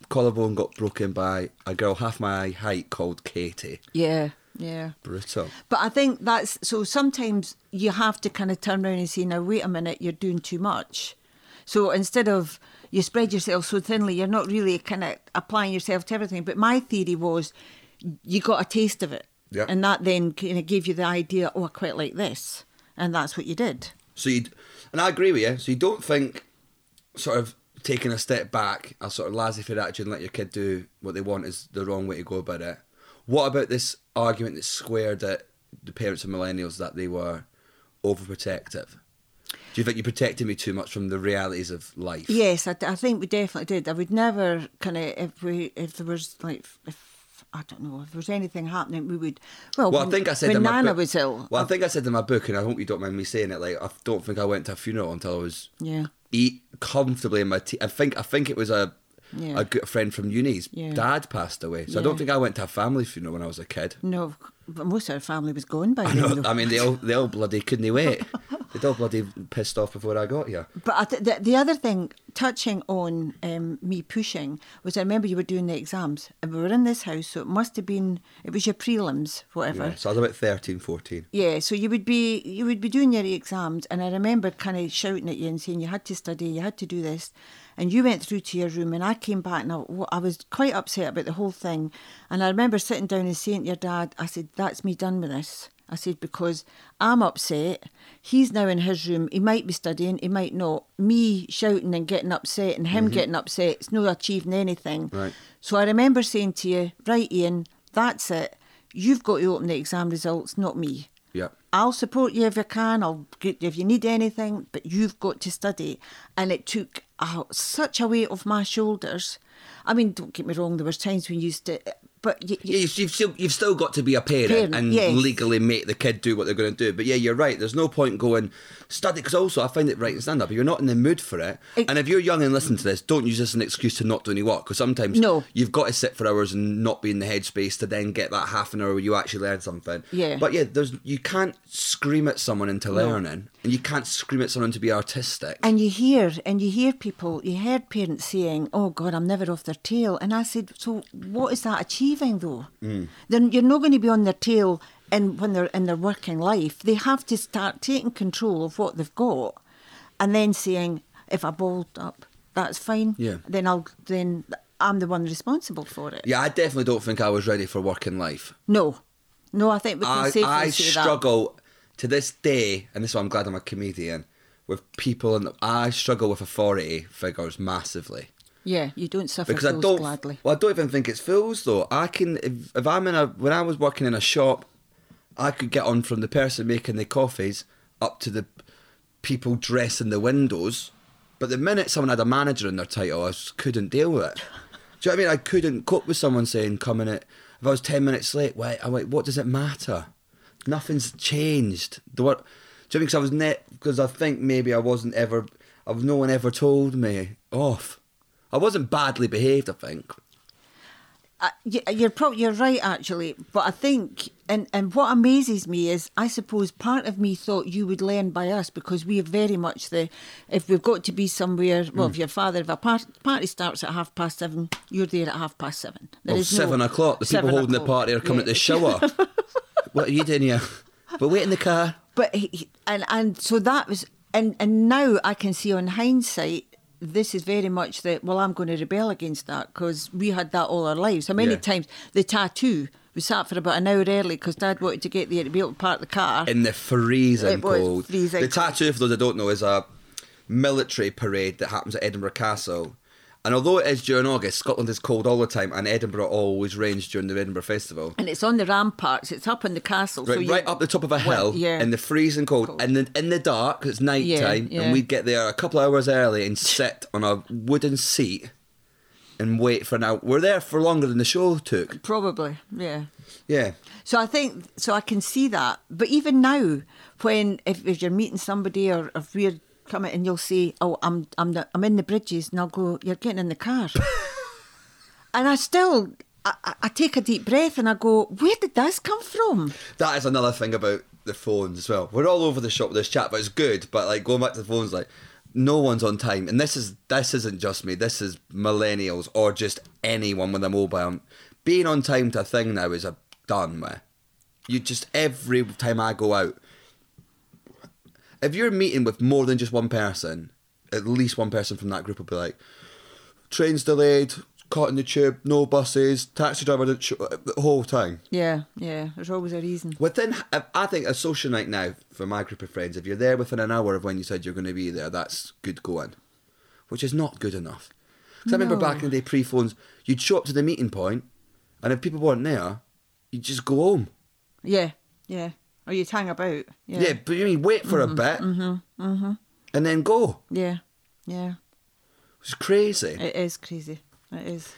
Collarbone got broken by a girl half my height called Katie. Yeah, yeah. Brutal. But I think that's so sometimes you have to kind of turn around and say, now, wait a minute, you're doing too much. So instead of you spread yourself so thinly, you're not really kind of applying yourself to everything. But my theory was you got a taste of it. Yeah. And that then kind of gave you the idea, oh, I quite like this. And that's what you did. So you, and I agree with you. So you don't think, sort of taking a step back, a sort of laissez-faire attitude and let your kid do what they want is the wrong way to go about it. What about this argument that's squared at the parents of millennials that they were overprotective? Do you think you protected me too much from the realities of life? Yes, I, I think we definitely did. I would never kind of if we if there was like if I don't know if there was anything happening, we would. Well, Well, when, I think I said when in Nana book, was ill. Well, I think I said in my book, and I hope you don't mind me saying it. Like, I don't think I went to a funeral until I was yeah. eat comfortably in my tea. I think I think it was a Yeah. a good friend from uni's Yeah. dad passed away, so I don't think I went to a family funeral when I was a kid. No, but most of our family was gone by I then. though. I mean, they all they all bloody couldn't wait. They all bloody pissed off before I got here. But I th- the, the other thing, touching on um, me pushing, was I remember you were doing the exams and we were in this house, so it must have been, it was your prelims, whatever. Yeah, so I was about 13, 14. Yeah, so you would be you would be doing your exams, and I remember kind of shouting at you and saying you had to study, you had to do this, and you went through to your room, and I came back and I, I was quite upset about the whole thing, and I remember sitting down and saying to your dad, I said, "That's me done with this." I said because I'm upset. He's now in his room. He might be studying, he might not. Me shouting and getting upset, and him mm-hmm. getting upset. It's not achieving anything. Right. So I remember saying to you, "Right, Iain, that's it. You've got to open the exam results, not me." Yeah. I'll support you if you can. I'll get if you need anything, but you've got to study. And it took uh, such a weight off my shoulders. I mean, don't get me wrong. There was times when you used to, but you, Yeah, you've, you've, still, you've still got to be a parent, Parent, and yes. legally make the kid do what they're going to do. But yeah, you're right. There's no point going study because also I find it right in stand up. You're not in the mood for it, It- and if you're young and listen to this, don't use this as an excuse to not do any work because sometimes No. you've got to sit for hours and not be in the headspace to then get that half an hour where you actually learn something. Yeah. But yeah, there's you can't scream at someone into No. learning, and you can't scream at someone to be artistic. And you hear, and you hear people, you heard parents saying, "Oh God, I'm never off their tail." And I said, "So what is that achieving, though? Mm. Then you're not going to be on their tail, in when they're in their working life. They have to start taking control of what they've got, and then saying, "If I balled up, that's fine. Yeah. Then I'll then I'm the one responsible for it." yeah, I definitely don't think I was ready for working life. No, no, I think we can I, safely I say that. To this day, and this is why I'm glad I'm a comedian, with people, and I struggle with authority figures massively. Yeah, you don't suffer Because I don't, gladly. well, I don't even think it's fools though. I can, if, if I'm in a, when I was working in a shop, I could get on from the person making the coffees up to the people dressing the windows. But the minute someone had a manager in their title, I just couldn't deal with it. Do you know what I mean? I couldn't cope with someone saying, coming at, if I was 10 minutes late, wait, I went, what does it matter? Nothing's changed. The what? Do you know because I was net? Because I think maybe I wasn't ever. I've no one ever told me off. I wasn't badly behaved. I think. Uh, you're probably you're right actually, but I think and and what amazes me is I suppose part of me thought you would learn by us because we are very much the if we've got to be somewhere. Well, Hmm. if your father if a par- party starts at half past seven, you're there at half past seven. There Well, is no- seven o'clock. The people seven holding the party are coming at yeah. the shower. what are you doing here? We're waiting in the car. But he, and and so that was and and now I can see on hindsight. This is very much that. Well, I'm going to rebel against that because we had that all our lives. How many Yeah. times the tattoo? We sat for about an hour early because Dad wanted to get there to be able to park the car. in the freezing It was cold. freezing the tattoo, for those that don't know, is a military parade that happens at Edinburgh Castle. And although it is during August, Scotland is cold all the time, and Edinburgh always rains during the Edinburgh Festival. and it's on the ramparts. It's up in the castle. Right, you, right up the top of a Well, hill yeah. in the freezing cold, Cold. and then in the dark. it's night Yeah, time, yeah. and we'd get there a couple of hours early and sit on a wooden seat and wait for an hour. We're there for longer than the show took. Probably, yeah. Yeah, So I think so. I can see that. But even now, when if, if you're meeting somebody or if we're coming and you'll say, "Oh, I'm I'm the, I'm in the bridges," and I'll go, "You're getting in the car," and I still. I, I- I take a deep breath and I go, where did this come from? that is another thing about the phones as well. We're all over the shop with this chat, but it's good. But like going back to the phones, like no one's on time, and this is this isn't just me. This is millennials or just anyone with a mobile. Being on time to a thing now is a done with. You just every time I go out, if you're meeting with more than just one person, at least one person from that group will be like, train's delayed, caught in the tube, no buses, taxi driver didn't show uh, the whole time. Yeah, yeah. There's always a reason. Within, I think a social night now for my group of friends, if you're there within an hour of when you said you're going to be there, that's good going, which is not good enough. Because I remember back in the day, pre phones, you'd show up to the meeting point, and if people weren't there, you'd just go home. Yeah, yeah. Oh, or you'd hang about. Yeah, Yeah, but you mean wait for a mm-hmm, bit, mm-hmm, mm-hmm. and then go. yeah, yeah. It's crazy. It is crazy. It is.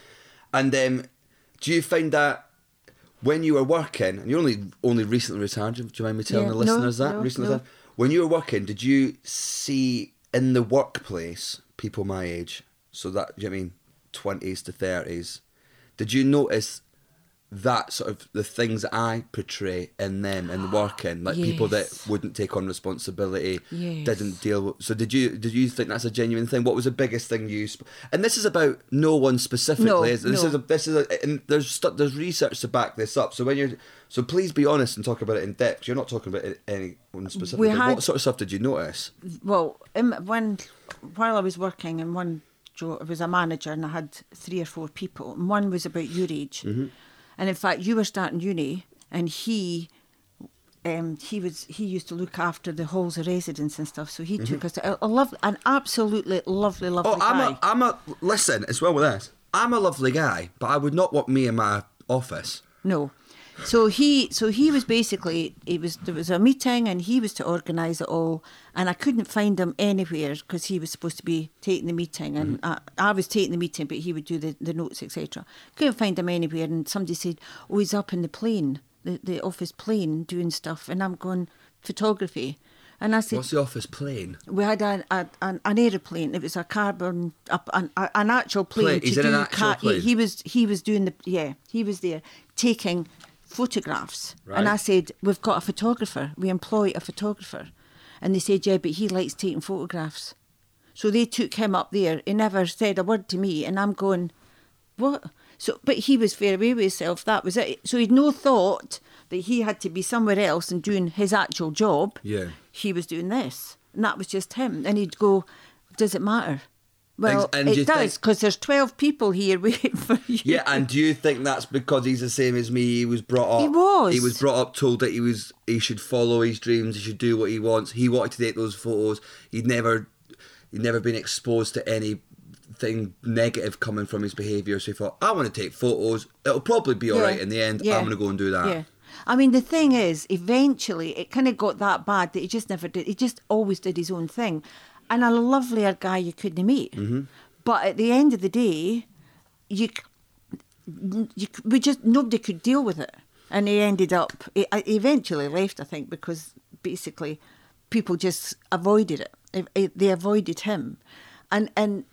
And um, do you find that when you were working, and you're only only recently retired, do you mind me telling Yeah, the no, listeners that no, recently no. retired? When you were working, did you see in the workplace people my age, so that do you know what I mean twenties to thirties? Did you notice that sort of the things I portray in them and work in working, like people that wouldn't take on responsibility, Yes. didn't deal with. So did you did you think that's a genuine thing? What was the biggest thing you? Sp- and this is about no one specifically. No, is this no. is a, this is a, and there's stu- there's research to back this up. So when you're so please be honest and talk about it in depth. You're not talking about anyone specifically. had- what sort of stuff did you notice? Well, when while I was working in one job, I was a manager and I had three or four people, and one was about your age, mm-hmm. And in fact, you were starting uni, and he. Um, he was he used to look after the halls of residence and stuff, so he took us to a, a love, an absolutely lovely, lovely Oh. I'm a I'm a listen as well with this. I'm a lovely guy, but I would not want me in my office. No. So he, so he was basically, he was there was a meeting and he was to organise it all, and I couldn't find him anywhere because he was supposed to be taking the meeting, and mm-hmm. I, I was taking the meeting, but he would do the, the notes, etc. Couldn't find him anywhere, and somebody said, "Oh, he's up in the plane, the the office plane, doing stuff," and I'm going photography, and I said, What's the office plane? we had a, a, an, an aeroplane. It was a carbon, a, an, a, an actual plane. Plane. to He's in an actual he- plane? He was he was doing the yeah. He was there taking photographs, and I said, "We've got a photographer. We employ a photographer," and they said, "Yeah, but he likes taking photographs." So they took him up there. He never said a word to me, and I'm going, "What?" So, but he was fair away with himself. That was it. So he'd no thought that he had to be somewhere else and doing his actual job Yeah. he was doing this, and that was just him. And he'd go, "Does it matter?" Well, and it does because there's twelve people here waiting for you. Yeah, and do you think that's because he's the same as me? He was brought up. He was. He was brought up told that he was he should follow his dreams. He should do what he wants. He wanted to take those photos. He'd never he'd never been exposed to anything negative coming from his behaviour. So he thought, I want to take photos. It'll probably be all Yeah. right in the end. Yeah. I'm going to go and do that. Yeah. I mean, the thing is, eventually it kind of got that bad that he just never did. He just always did his own thing. And a lovelier guy you couldn't meet. Mm-hmm. But at the end of the day, you, you, we just, nobody could deal with it. And he ended up, he, eventually left, I think, because basically people just avoided it. They- eh, They avoided him. And, and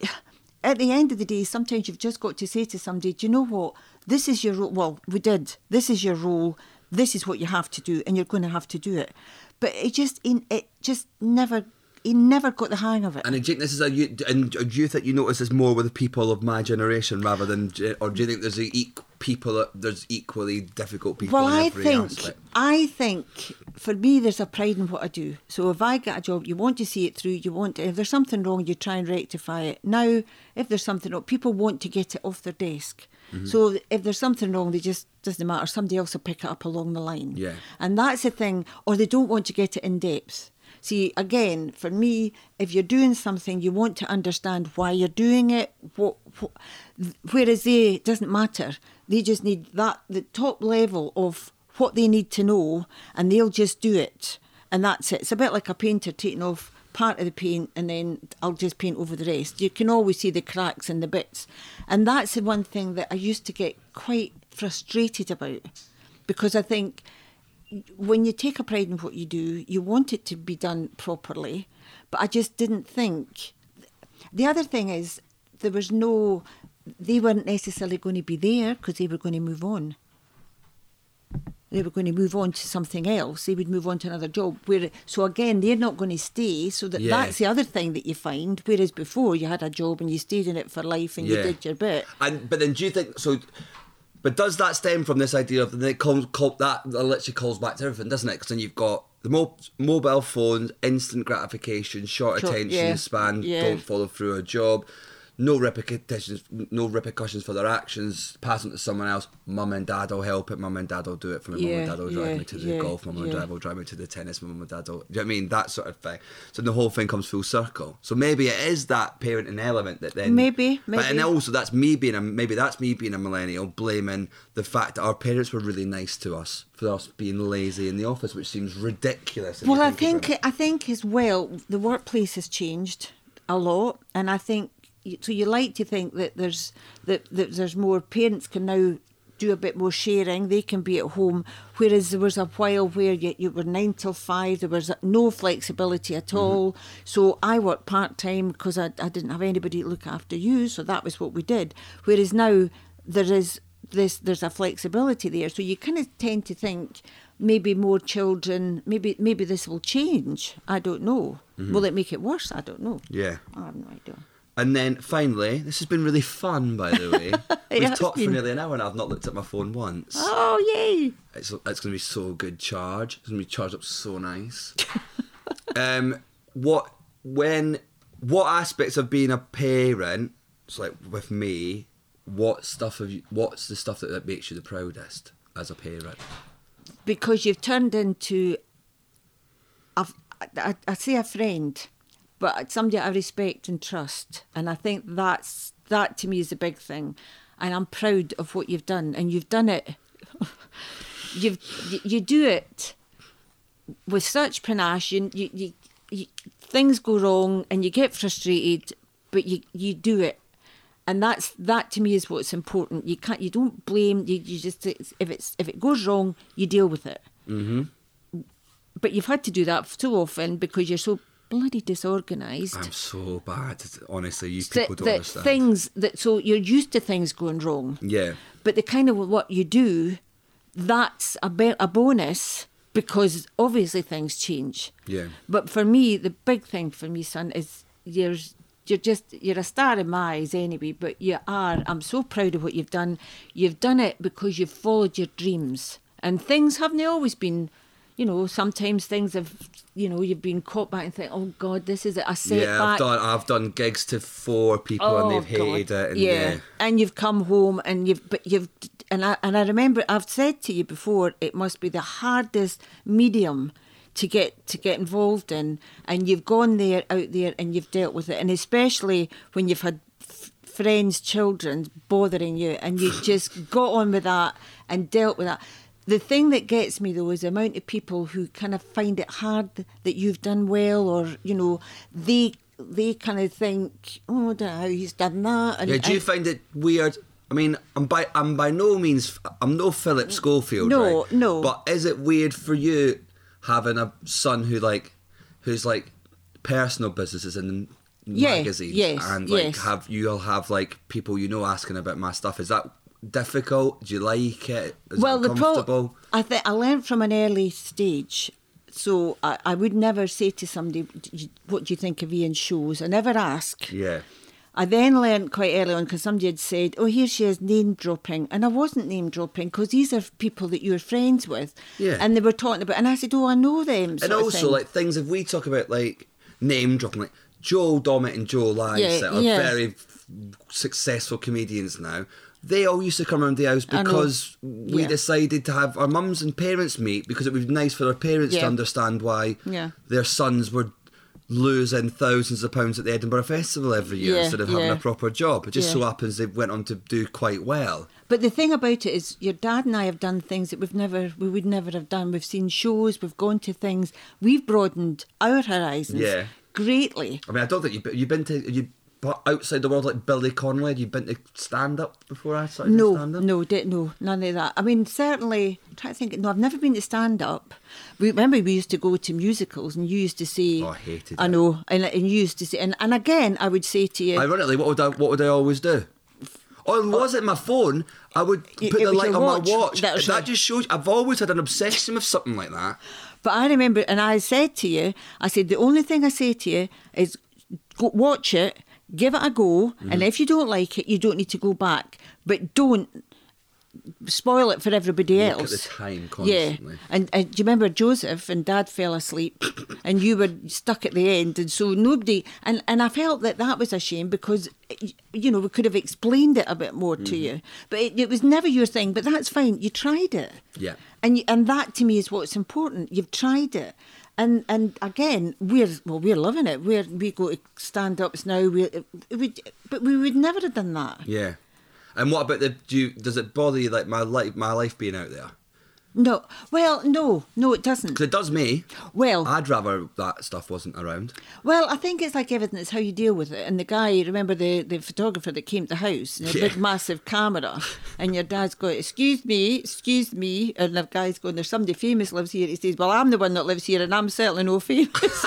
at the end of the day, sometimes you've just got to say to somebody, do you know what? This is your role. Well, we did. This is your role. This is what you have to do, and you're going to have to do it. But it just, it just never, he never got the hang of it. And do you think this is a you and do you think you notice this more with the people of my generation rather than or do you think there's a people that there's equally difficult people well, in I think, aspect? I think for me, there's a pride in what I do. So if I get a job, you want to see it through. You want, to, if there's something wrong, you try and rectify it. Now, if there's something wrong, people want to get it off their desk. Mm-hmm. So if there's something wrong, they just doesn't matter. Somebody else will pick it up along the line. Yeah. And that's the thing, or they don't want to get it in depth. See, again, for me, if you're doing something, you want to understand why you're doing it. What, what, whereas they it doesn't matter. They just need that the top level of what they need to know, and they'll just do it, and that's it. It's a bit like a painter taking off part of the paint and then I'll just paint over the rest. You can always see the cracks and the bits. And that's the one thing that I used to get quite frustrated about because I think when you take a pride in what you do, you want it to be done properly. But I just didn't think. The other thing is, there was no. They weren't necessarily going to be there because they were going to move on. They were going to move on to something else. They would move on to another job. Where so again, they're not going to stay. So that Yeah. that's the other thing that you find. Whereas before, you had a job and you stayed in it for life and you did your bit. And but then do you think so? But does that stem from this idea of that it comes call, that that literally calls back to everything, doesn't it? Because then you've got the mo- mobile phones, instant gratification, short Short- attention yeah, span, yeah. don't follow through a job, no repercussions, no repercussions for their actions, pass them to someone else. Mum and dad will help it. Mum and dad will do it for me. Mum and dad will drive yeah, me to the yeah, golf. Mum and dad will drive me to the tennis. Mum and dad will. Do you know what I mean? That sort of thing. So the whole thing comes full circle. So maybe it is that parenting element that then Maybe, maybe. But and also that's me being a maybe that's me being a millennial blaming the fact that our parents were really nice to us for us being lazy in the office, which seems ridiculous. Well, I think. I think as well the workplace has changed a lot, and I think so. You like to think that there's that, that there's more parents can now do a bit more sharing. They can be at home, whereas there was a while where you, you were nine till five. There was no flexibility at mm-hmm. all. So I worked part time because I, I didn't have anybody to look after you. So that was what we did. Whereas now there is this there's a flexibility there. So you kind of tend to think maybe more children maybe maybe this will change. I don't know. Mm-hmm. Will it make it worse? I don't know. yeah. I have no idea. And then finally, this has been really fun, by the way. We've talked for nearly an hour and I've not looked at my phone once. Oh yay! It's it's going to be so good charge. It's going to be charged up so nice. um, what when what aspects of being a parent? It's like with me. What stuff have you? What's the stuff that, that makes you the proudest as a parent? because you've turned into a, I, I say a friend, but somebody I respect and trust, and I think that's that to me is the big thing, and I'm proud of what you've done, and you've done it you've you, you do it with such panache. You, you, you, you things go wrong and you get frustrated, but you you do it. And that's that to me is what's important. You can't, you don't blame. You, you just if it's if it goes wrong, you deal with it. Mm-hmm. But you've had to do that too often because you're so bloody disorganised. I'm so bad. Honestly, you that, people don't that understand. things that so you're used to things going wrong. Yeah. But the kind of what you do, that's a be- a bonus because obviously things change. Yeah. But for me, the big thing for me, son, is you're you're just you're a star in my eyes anyway. But you are. I'm so proud of what you've done. You've done it because you've followed your dreams, and things haven't always been. You know, sometimes things have, you know, you've been caught back and think, oh God, this is a setback. Yeah, I've done I've done gigs to four people and oh, they've hated Oh, God. it. And yeah. and you've come home and you've but you've and I and I remember I've said to you before it must be the hardest medium to get to get involved in, and you've gone there out there and you've dealt with it, and especially when you've had f- friends, children bothering you, and you just got on with that and dealt with that. The thing that gets me though is the amount of people who kind of find it hard that you've done well, or you know, they they kind of think, oh, I don't know how he's done that. And, Yeah, do you and- find it weird? I mean, I'm by I'm by no means I'm no Philip Schofield, No, right? no. But is it weird for you having a son who like who's like personal businesses and Yeah, magazines yes, and like yes. have you'll have like people you know asking about my stuff? Is that difficult? Do you like it? Is well, it the pro- I think I learned from an early stage. So I, I would never say to somebody, "What do you think of Iain's shows?" I never ask. yeah. I then learned quite early on because somebody had said, "Oh, here she is name dropping," and I wasn't name dropping because these are people that you're friends with, Yeah. and they were talking about, and I said, "Oh, I know them." and also like things if we talk about like name dropping like Joel Dommett and Joe Lycett Yeah, are yeah. very f- successful comedians now they all used to come around the house because we Yeah. decided to have our mums and parents meet because it would be nice for our parents to understand why Yeah. their sons were losing thousands of pounds at the Edinburgh Festival every year Yeah, instead of having yeah. a proper job. It just Yeah. so happens they went on to do quite well. But the thing about it is, your dad and I have done things that we've never, we would never have done. We've seen shows, we've gone to things, we've broadened our horizons Yeah. greatly. I mean, I don't think you've you've been to you outside the world like Billy Conway. You've been to stand up before I started No, stand up. no, di- no, none of that. I mean, certainly, I'm trying to think. No, I've never been to stand up. Remember we used to go to musicals, and you used to say, Oh, I hated I know, and, and you used to say, and, and again, I would say to you, Ironically, what would I what would I always do? Oh, was it my phone? I would put the light on watch. my watch. That. That just shows. I've always had an obsession with something like that. But I remember, and I said to you, I said, the only thing I say to you is go, watch it, give it a go, Mm-hmm. and if you don't like it, you don't need to go back. But don't spoil it for everybody Look else. the time Yeah. And, and do you remember Joseph and Dad fell asleep and you were stuck at the end, and so nobody. And, and I felt that that was a shame because, you know, we could have explained it a bit more Mm-hmm. to you. But it, it was never your thing, but that's fine. You tried it. Yeah. And you, and that to me is what's important. You've tried it. And and again, we're well, we're loving it. We're we go to stand ups now. We, we but we would never have done that. Yeah. And what about the? Do you, does it bother you like my life, my life being out there? No, well, no, no, it doesn't. Because it does me. Well, I'd rather that stuff wasn't around. Well, I think it's like everything. It's how you deal with it. And the guy, remember the, the photographer that came to the house, the Yeah. big massive camera, and your dad's going, "Excuse me, excuse me," and the guy's going, "There's somebody famous lives here." He says, "Well, I'm the one that lives here, and I'm certainly no famous."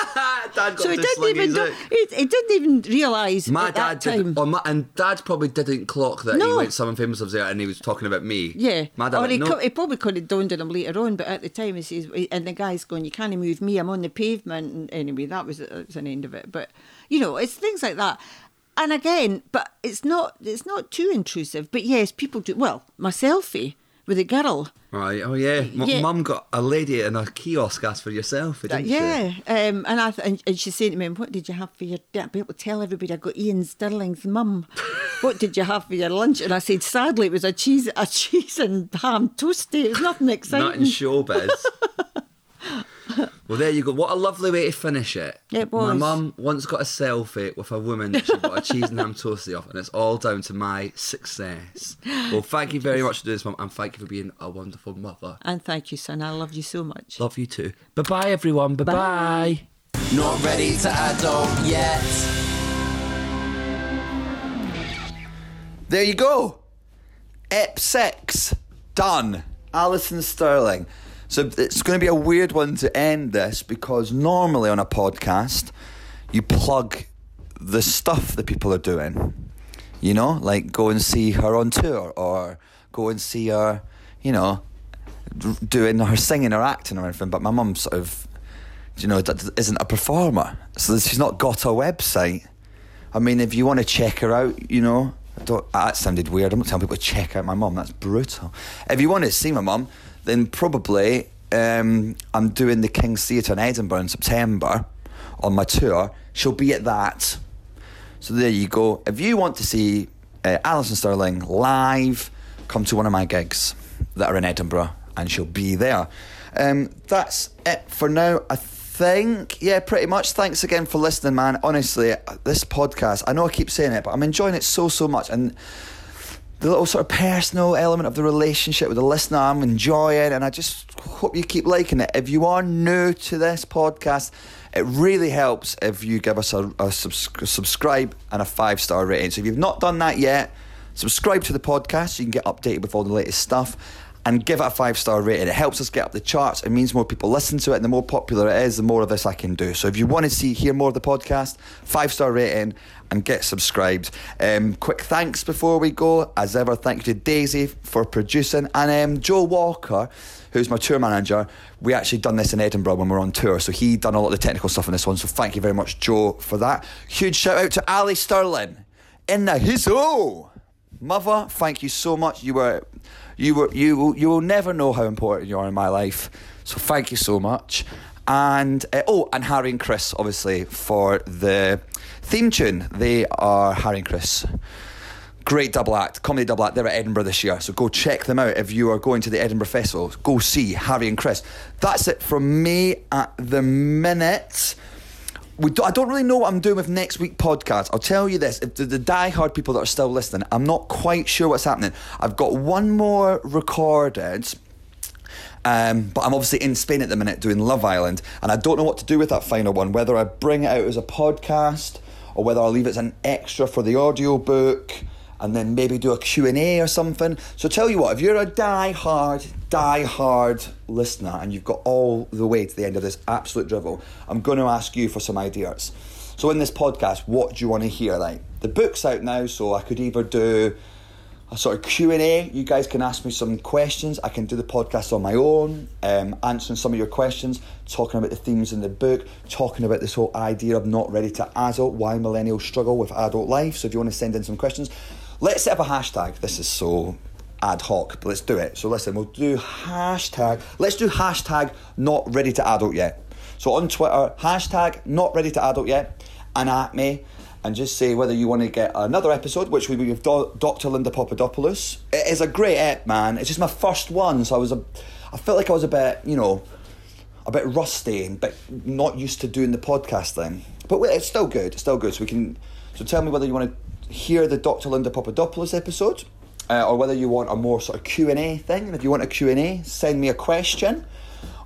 Dad got so he didn't even do, he, he didn't even realise My at dad that time. did, my, and Dad probably didn't clock that he No. went someone famous lives there, and he was talking about me. Yeah, my dad. or he, no. co- he probably could have dawned him later on, but at the time he says, and the guy's going, "You can't move me. I'm on the pavement." And anyway, that was, that was an end of it. But you know, it's things like that. And again, but it's not it's not too intrusive. But yes, people do. Well, my selfie eh, with a girl. Right. Oh yeah. M- Yeah. Mum got a lady in a kiosk asked for yourself, didn't she? yeah, um, and I th- and, and she said to me, "What did you have for your?" dinner?" Be able to tell everybody I got Iain Stirling's mum. what did you have for your lunch? And I said, sadly, it was a cheese a cheese and ham toasty. It was nothing exciting. Not in showbiz. Well, there you go. What a lovely way to finish it. It was. My mum once got a selfie with a woman that she got a cheese and ham toastie off, and it's all down to my success. Well, thank you very much for doing this, mum, and thank you for being a wonderful mother. And thank you, son. I love you so much. Love you too. Bye bye, everyone. Bye bye. Not ready to adult yet. There you go. Ep 6. Done. Alison Stirling. So it's going to be a weird one to end this because normally on a podcast, you plug the stuff that people are doing. You know, like go and see her on tour or go and see her, you know, doing her singing or acting or anything. But my mum sort of, you know, isn't a performer. So she's not got a website. I mean, if you want to check her out, you know, don't, ah, that sounded weird. I'm not telling people to check out my mum. That's brutal. If you want to see my mum, then probably um, I'm doing the King's Theatre in Edinburgh in September on my tour. She'll be at that. So there you go. If you want to see uh, Alison Stirling live, come to one of my gigs that are in Edinburgh, and she'll be there. Um, that's it for now. I think, yeah, pretty much. Thanks again for listening, man. Honestly, this podcast, I know I keep saying it, but I'm enjoying it so so much, and the little sort of personal element of the relationship with the listener I'm enjoying, and I just hope you keep liking it. If you are new to this podcast, it really helps if you give us a, a subs- subscribe and a five star rating. So if you've not done that yet, subscribe to the podcast so you can get updated with all the latest stuff. And give it a five star rating. It helps us get up the charts. It means more people listen to it, and the more popular it is, the more of this I can do. So if you want to see hear more of the podcast, five star rating and get subscribed. Um, quick thanks before we go, as ever. Thank you to Daisy for producing and um, Joe Walker, who's my tour manager. We actually done this in Edinburgh when we were on tour, so he done a lot of the technical stuff on this one. So thank you very much, Joe, for that. Huge shout out to Ali Stirling in the hizzo. Mother, thank you so much. You were, you were, you will, you will never know how important you are in my life. So thank you so much. And uh, oh, and Harry and Chris, obviously for the theme tune. They are Harry and Chris. Great double act, comedy double act. They're at Edinburgh this year, so go check them out if you are going to the Edinburgh Festival. Go see Harry and Chris. That's it from me at the minute do, I don't really know what I'm doing with next week podcast. I'll tell you this: if the, the die-hard people that are still listening, I'm not quite sure what's happening. I've got one more recorded. Um, but I'm obviously in Spain at the minute doing Love Island, and I don't know what to do with that final one. Whether I bring it out as a podcast or whether I'll leave it as an extra for the audio book, and then maybe do a Q and A or something. So tell you what, if you're a die-hard, die-hard listener, and you've got all the way to the end of this absolute drivel, I'm going to ask you for some ideas. So in this podcast, what do you want to hear? Like the book's out now, so I could either do a sort of q&a you guys can ask me some questions i can do the podcast on my own um, answering some of your questions talking about the themes in the book talking about this whole idea of not ready to adult why millennials struggle with adult life so if you want to send in some questions let's set up a hashtag this is so ad hoc but let's do it so listen we'll do hashtag let's do hashtag not ready to adult yet so on twitter hashtag not ready to adult yet and at me and just say whether you want to get another episode, which will be with Dr. Linda Papadopoulos. It is a great ep, man. It's just my first one, so I was a, I felt like I was a bit, you know, a bit rusty and bit not used to doing the podcast then. But it's still good. It's still good. So we can. So tell me whether you want to hear the Dr. Linda Papadopoulos episode, uh, or whether you want a more sort of Q and A thing. And if you want a Q and A, send me a question,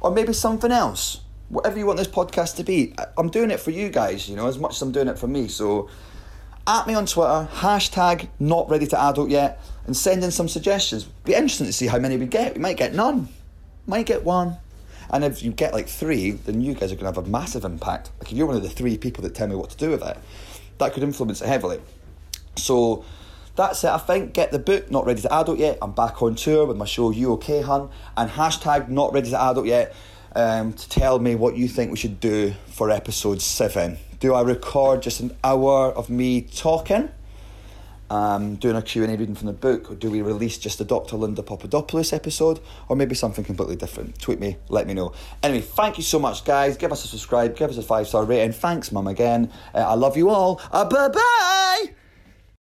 or maybe something else whatever you want this podcast to be. I'm doing it for you guys, you know, as much as I'm doing it for me. So at me on Twitter, hashtag not ready to adult yet, and send in some suggestions. Be interesting to see how many we get. We might get none, might get one. And if you get like three, then you guys are going to have a massive impact. Like if you're one of the three people that tell me what to do with it, that could influence it heavily. So that's it. I think get the book not ready to adult yet. I'm back on tour with my show You Okay Hun and hashtag not ready to adult yet um, to tell me what you think we should do for episode seven. Do I record just an hour of me talking? Um, doing a Q&A reading from the book or do we release just the Dr. Linda Papadopoulos episode or maybe something completely different tweet me let me know anyway thank you so much guys give us a subscribe give us a five star rating thanks mum again uh, I love you all uh, bye bye